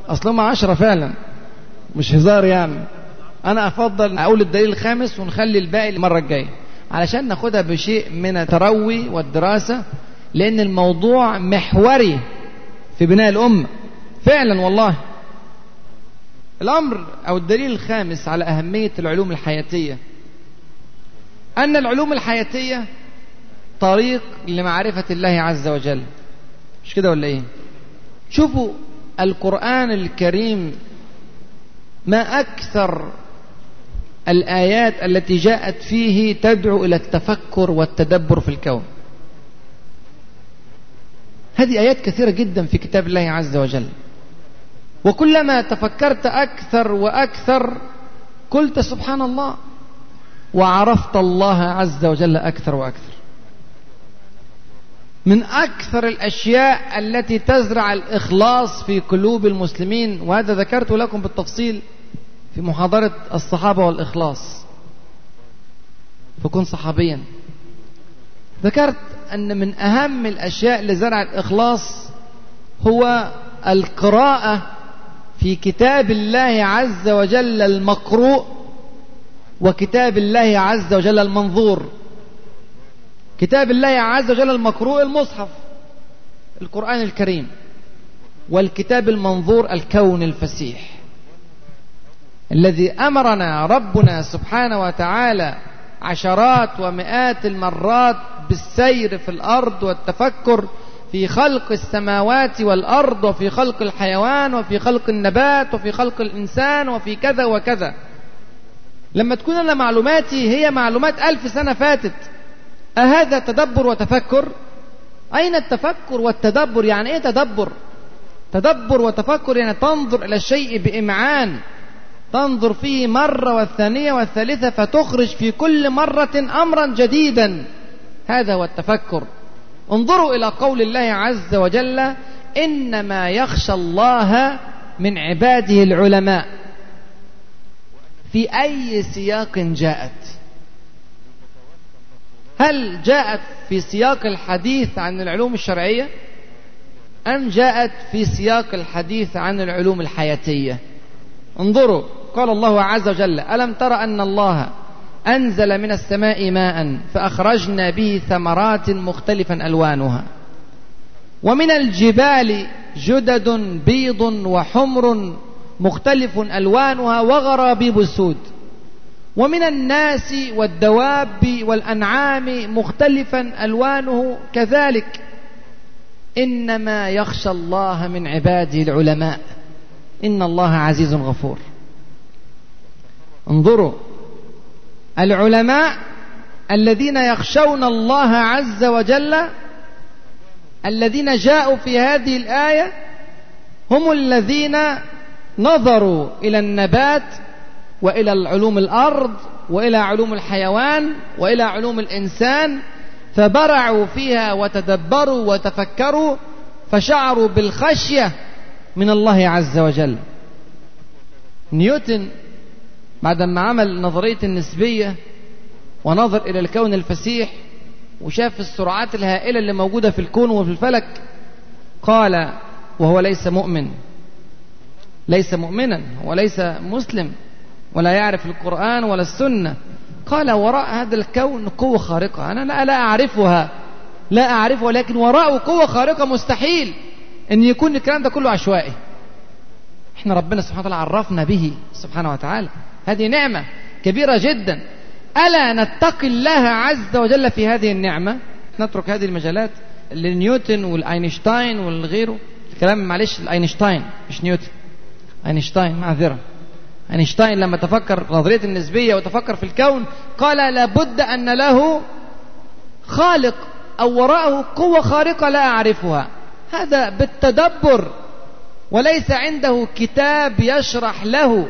اصلهم عشرة فعلا مش هزار يعني. أنا افضل أقول الدليل الخامس ونخلي الباقي المرة الجاية علشان ناخدها بشيء من التروي والدراسة لأن الموضوع محوري في بناء الأمة. فعلا والله. الأمر أو الدليل الخامس على أهمية العلوم الحياتية أن العلوم الحياتية طريق لمعرفة الله عز وجل. مش كده ولا إيه؟ شوفوا القرآن الكريم ما أكثر الآيات التي جاءت فيه تدعو إلى التفكر والتدبر في الكون. هذه آيات كثيرة جدا في كتاب الله عز وجل. وكلما تفكرت أكثر وأكثر قلت سبحان الله. وعرفت الله عز وجل أكثر وأكثر. من أكثر الأشياء التي تزرع الإخلاص في قلوب المسلمين وهذا ذكرت لكم بالتفصيل في محاضرة الصحابة والإخلاص. فكن صحابيا. ذكرت أن من أهم الأشياء لزرع الإخلاص هو القراءة في كتاب الله عز وجل المقروء وكتاب الله عز وجل المنظور. كتاب الله عز وجل المقروء المصحف. القرآن الكريم. والكتاب المنظور الكون الفسيح. الذي أمرنا ربنا سبحانه وتعالى عشرات ومئات المرات بالسير في الأرض والتفكر في خلق السماوات والأرض وفي خلق الحيوان وفي خلق النبات وفي خلق الإنسان وفي كذا وكذا. لما تكون أنا معلوماتي هي معلومات ألف سنة فاتت أهذا تدبر وتفكر؟ أين التفكر والتدبر؟ يعني إيه تدبر؟ تدبر وتفكر يعني تنظر إلى الشيء بإمعان. تنظر فيه مرة والثانية والثالثة فتخرج في كل مرة أمرا جديدا. هذا هو التفكر. انظروا إلى قول الله عز وجل إنما يخشى الله من عباده العلماء. في أي سياق جاءت؟ هل جاءت في سياق الحديث عن العلوم الشرعية؟ أم جاءت في سياق الحديث عن العلوم الحياتية؟ انظروا قال الله عز وجل ألم تر أن الله أنزل من السماء ماء فأخرجنا به ثمرات مختلفا ألوانها؟ ومن الجبال جدد بيض وحمر مختلف ألوانها وغرابيب سود ومن الناس والدواب والأنعام مختلفا ألوانه كذلك. إنما يخشى الله من عباده العلماء. إن الله عزيز غفور. انظروا العلماء الذين يخشون الله عز وجل الذين جاءوا في هذه الآية هم الذين نظروا إلى النبات وإلى علوم الأرض وإلى علوم الحيوان وإلى علوم الإنسان فبرعوا فيها وتدبروا وتفكروا فشعروا بالخشية من الله عز وجل. نيوتن بعدما عمل نظرية النسبية ونظر إلى الكون الفسيح وشاف السرعات الهائلة اللي موجودة في الكون وفي الفلك قال وهو ليس مؤمن. ليس مؤمنا وليس مسلم ولا يعرف القرآن ولا السنة. قال وراء هذا الكون قوة خارقة. أنا لا, أعرفها. لا أعرفها ولكن وراءه قوة خارقة مستحيل أن يكون الكلام ده كله عشوائي. إحنا ربنا سبحانه وتعالى عرفنا به سبحانه وتعالى. هذه نعمة كبيرة جدا. ألا نتقي الله عز وجل في هذه النعمة؟ نترك هذه المجالات لنيوتن والأينشتاين والغيره. الكلام معلش الأينشتاين مش نيوتن. أينشتاين معذرة أينشتاين لما تفكر في نظرية النسبية وتفكر في الكون قال لابد أن له خالق أو وراءه قوة خارقة لا أعرفها. هذا بالتدبر. وليس عنده كتاب يشرح له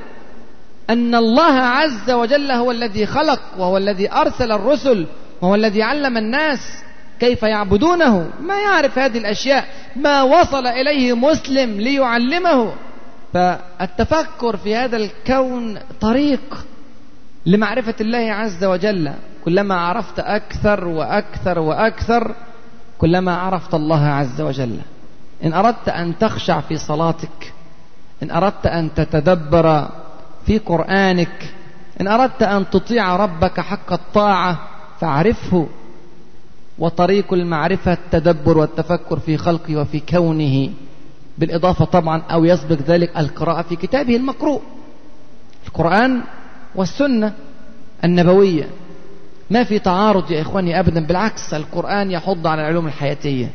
أن الله عز وجل هو الذي خلق وهو الذي أرسل الرسل وهو الذي علم الناس كيف يعبدونه. ما يعرف هذه الأشياء. ما وصل إليه مسلم ليعلمه. فالتفكر في هذا الكون طريق لمعرفة الله عز وجل. كلما عرفت أكثر وأكثر وأكثر كلما عرفت الله عز وجل. إن أردت أن تخشع في صلاتك إن أردت أن تتدبر في قرآنك إن أردت أن تطيع ربك حق الطاعة فاعرفه. وطريق المعرفة التدبر والتفكر في خلقه وفي كونه. بالإضافة طبعا أو يسبق ذلك القراءة في كتابه المقروء. القرآن والسنة النبوية. ما في تعارض يا إخواني أبدا بالعكس القرآن يحض على العلوم الحياتية.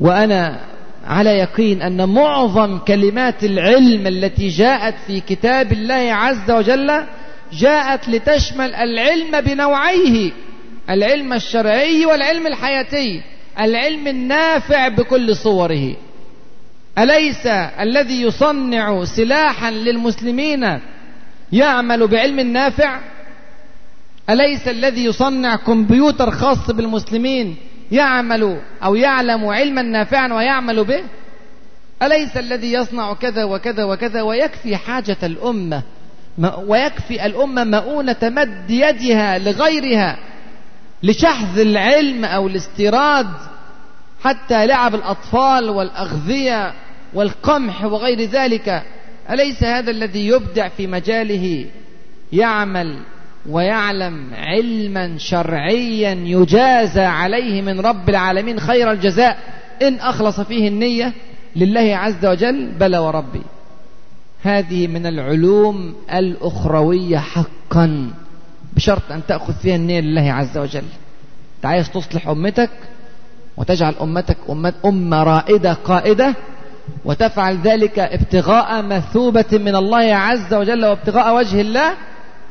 وأنا على يقين أن معظم كلمات العلم التي جاءت في كتاب الله عز وجل جاءت لتشمل العلم بنوعيه العلم الشرعي والعلم الحياتي العلم النافع بكل صوره. أليس الذي يصنع سلاحا للمسلمين يعمل بعلم نافع؟ أليس الذي يصنع كمبيوتر خاص بالمسلمين يعمل أو يعلم علما نافعا ويعمل به؟ أليس الذي يصنع كذا وكذا وكذا ويكفي حاجة الأمة؟ ويكفي الأمة مؤونة مد يدها لغيرها لشحذ العلم أو الاستيراد حتى لعب الأطفال والأغذية والقمح وغير ذلك أليس هذا الذي يبدع في مجاله؟ يعمل ويعلم علما شرعيا يجازى عليه من رب العالمين خير الجزاء إن أخلص فيه النية لله عز وجل بلى وربي. هذه من العلوم الأخروية حقا بشرط أن تأخذ فيها النية لله عز وجل. أنت عايز تصلح أمتك وتجعل أمتك أمة, أمة رائدة قائدة وتفعل ذلك ابتغاء مثوبة من الله عز وجل وابتغاء وجه الله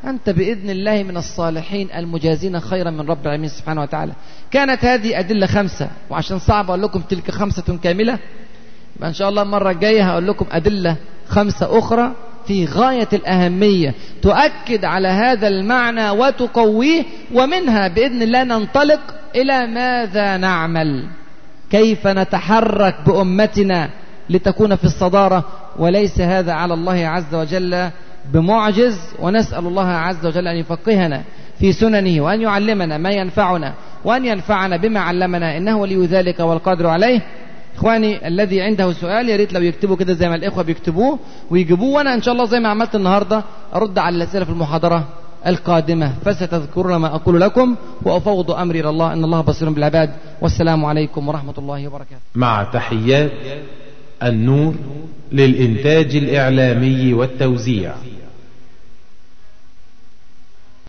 أنت بإذن الله من الصالحين المجازين خيرا من رب العالمين سبحانه وتعالى. كانت هذه أدلة خمسة وعشان صعب أقول لكم تلك خمسة كاملة إن شاء الله المرة الجاية هقول لكم أدلة خمسة أخرى في غاية الأهمية تؤكد على هذا المعنى وتقويه ومنها بإذن الله ننطلق إلى ماذا نعمل؟ كيف نتحرك بأمتنا؟ لتكون في الصدارة وليس هذا على الله عز وجل بمعجز ونسأل الله عز وجل أن يفقهنا في سننه وأن يعلمنا ما ينفعنا وأن ينفعنا بما علمنا إنه ولي ذلك والقادر عليه. إخواني الذي عنده سؤال يا ريت لو يكتبوا كده زي ما الإخوة بيكتبوه ويجيبوه وأنا إن شاء الله زي ما عملت النهاردة أرد على الأسئلة في المحاضرة القادمة. فستذكرون ما أقول لكم وأفوض أمري إلى الله. إن الله بصير بالعباد. والسلام عليكم ورحمة الله وبركاته. مع تحيات النور للإنتاج الإعلامي والتوزيع.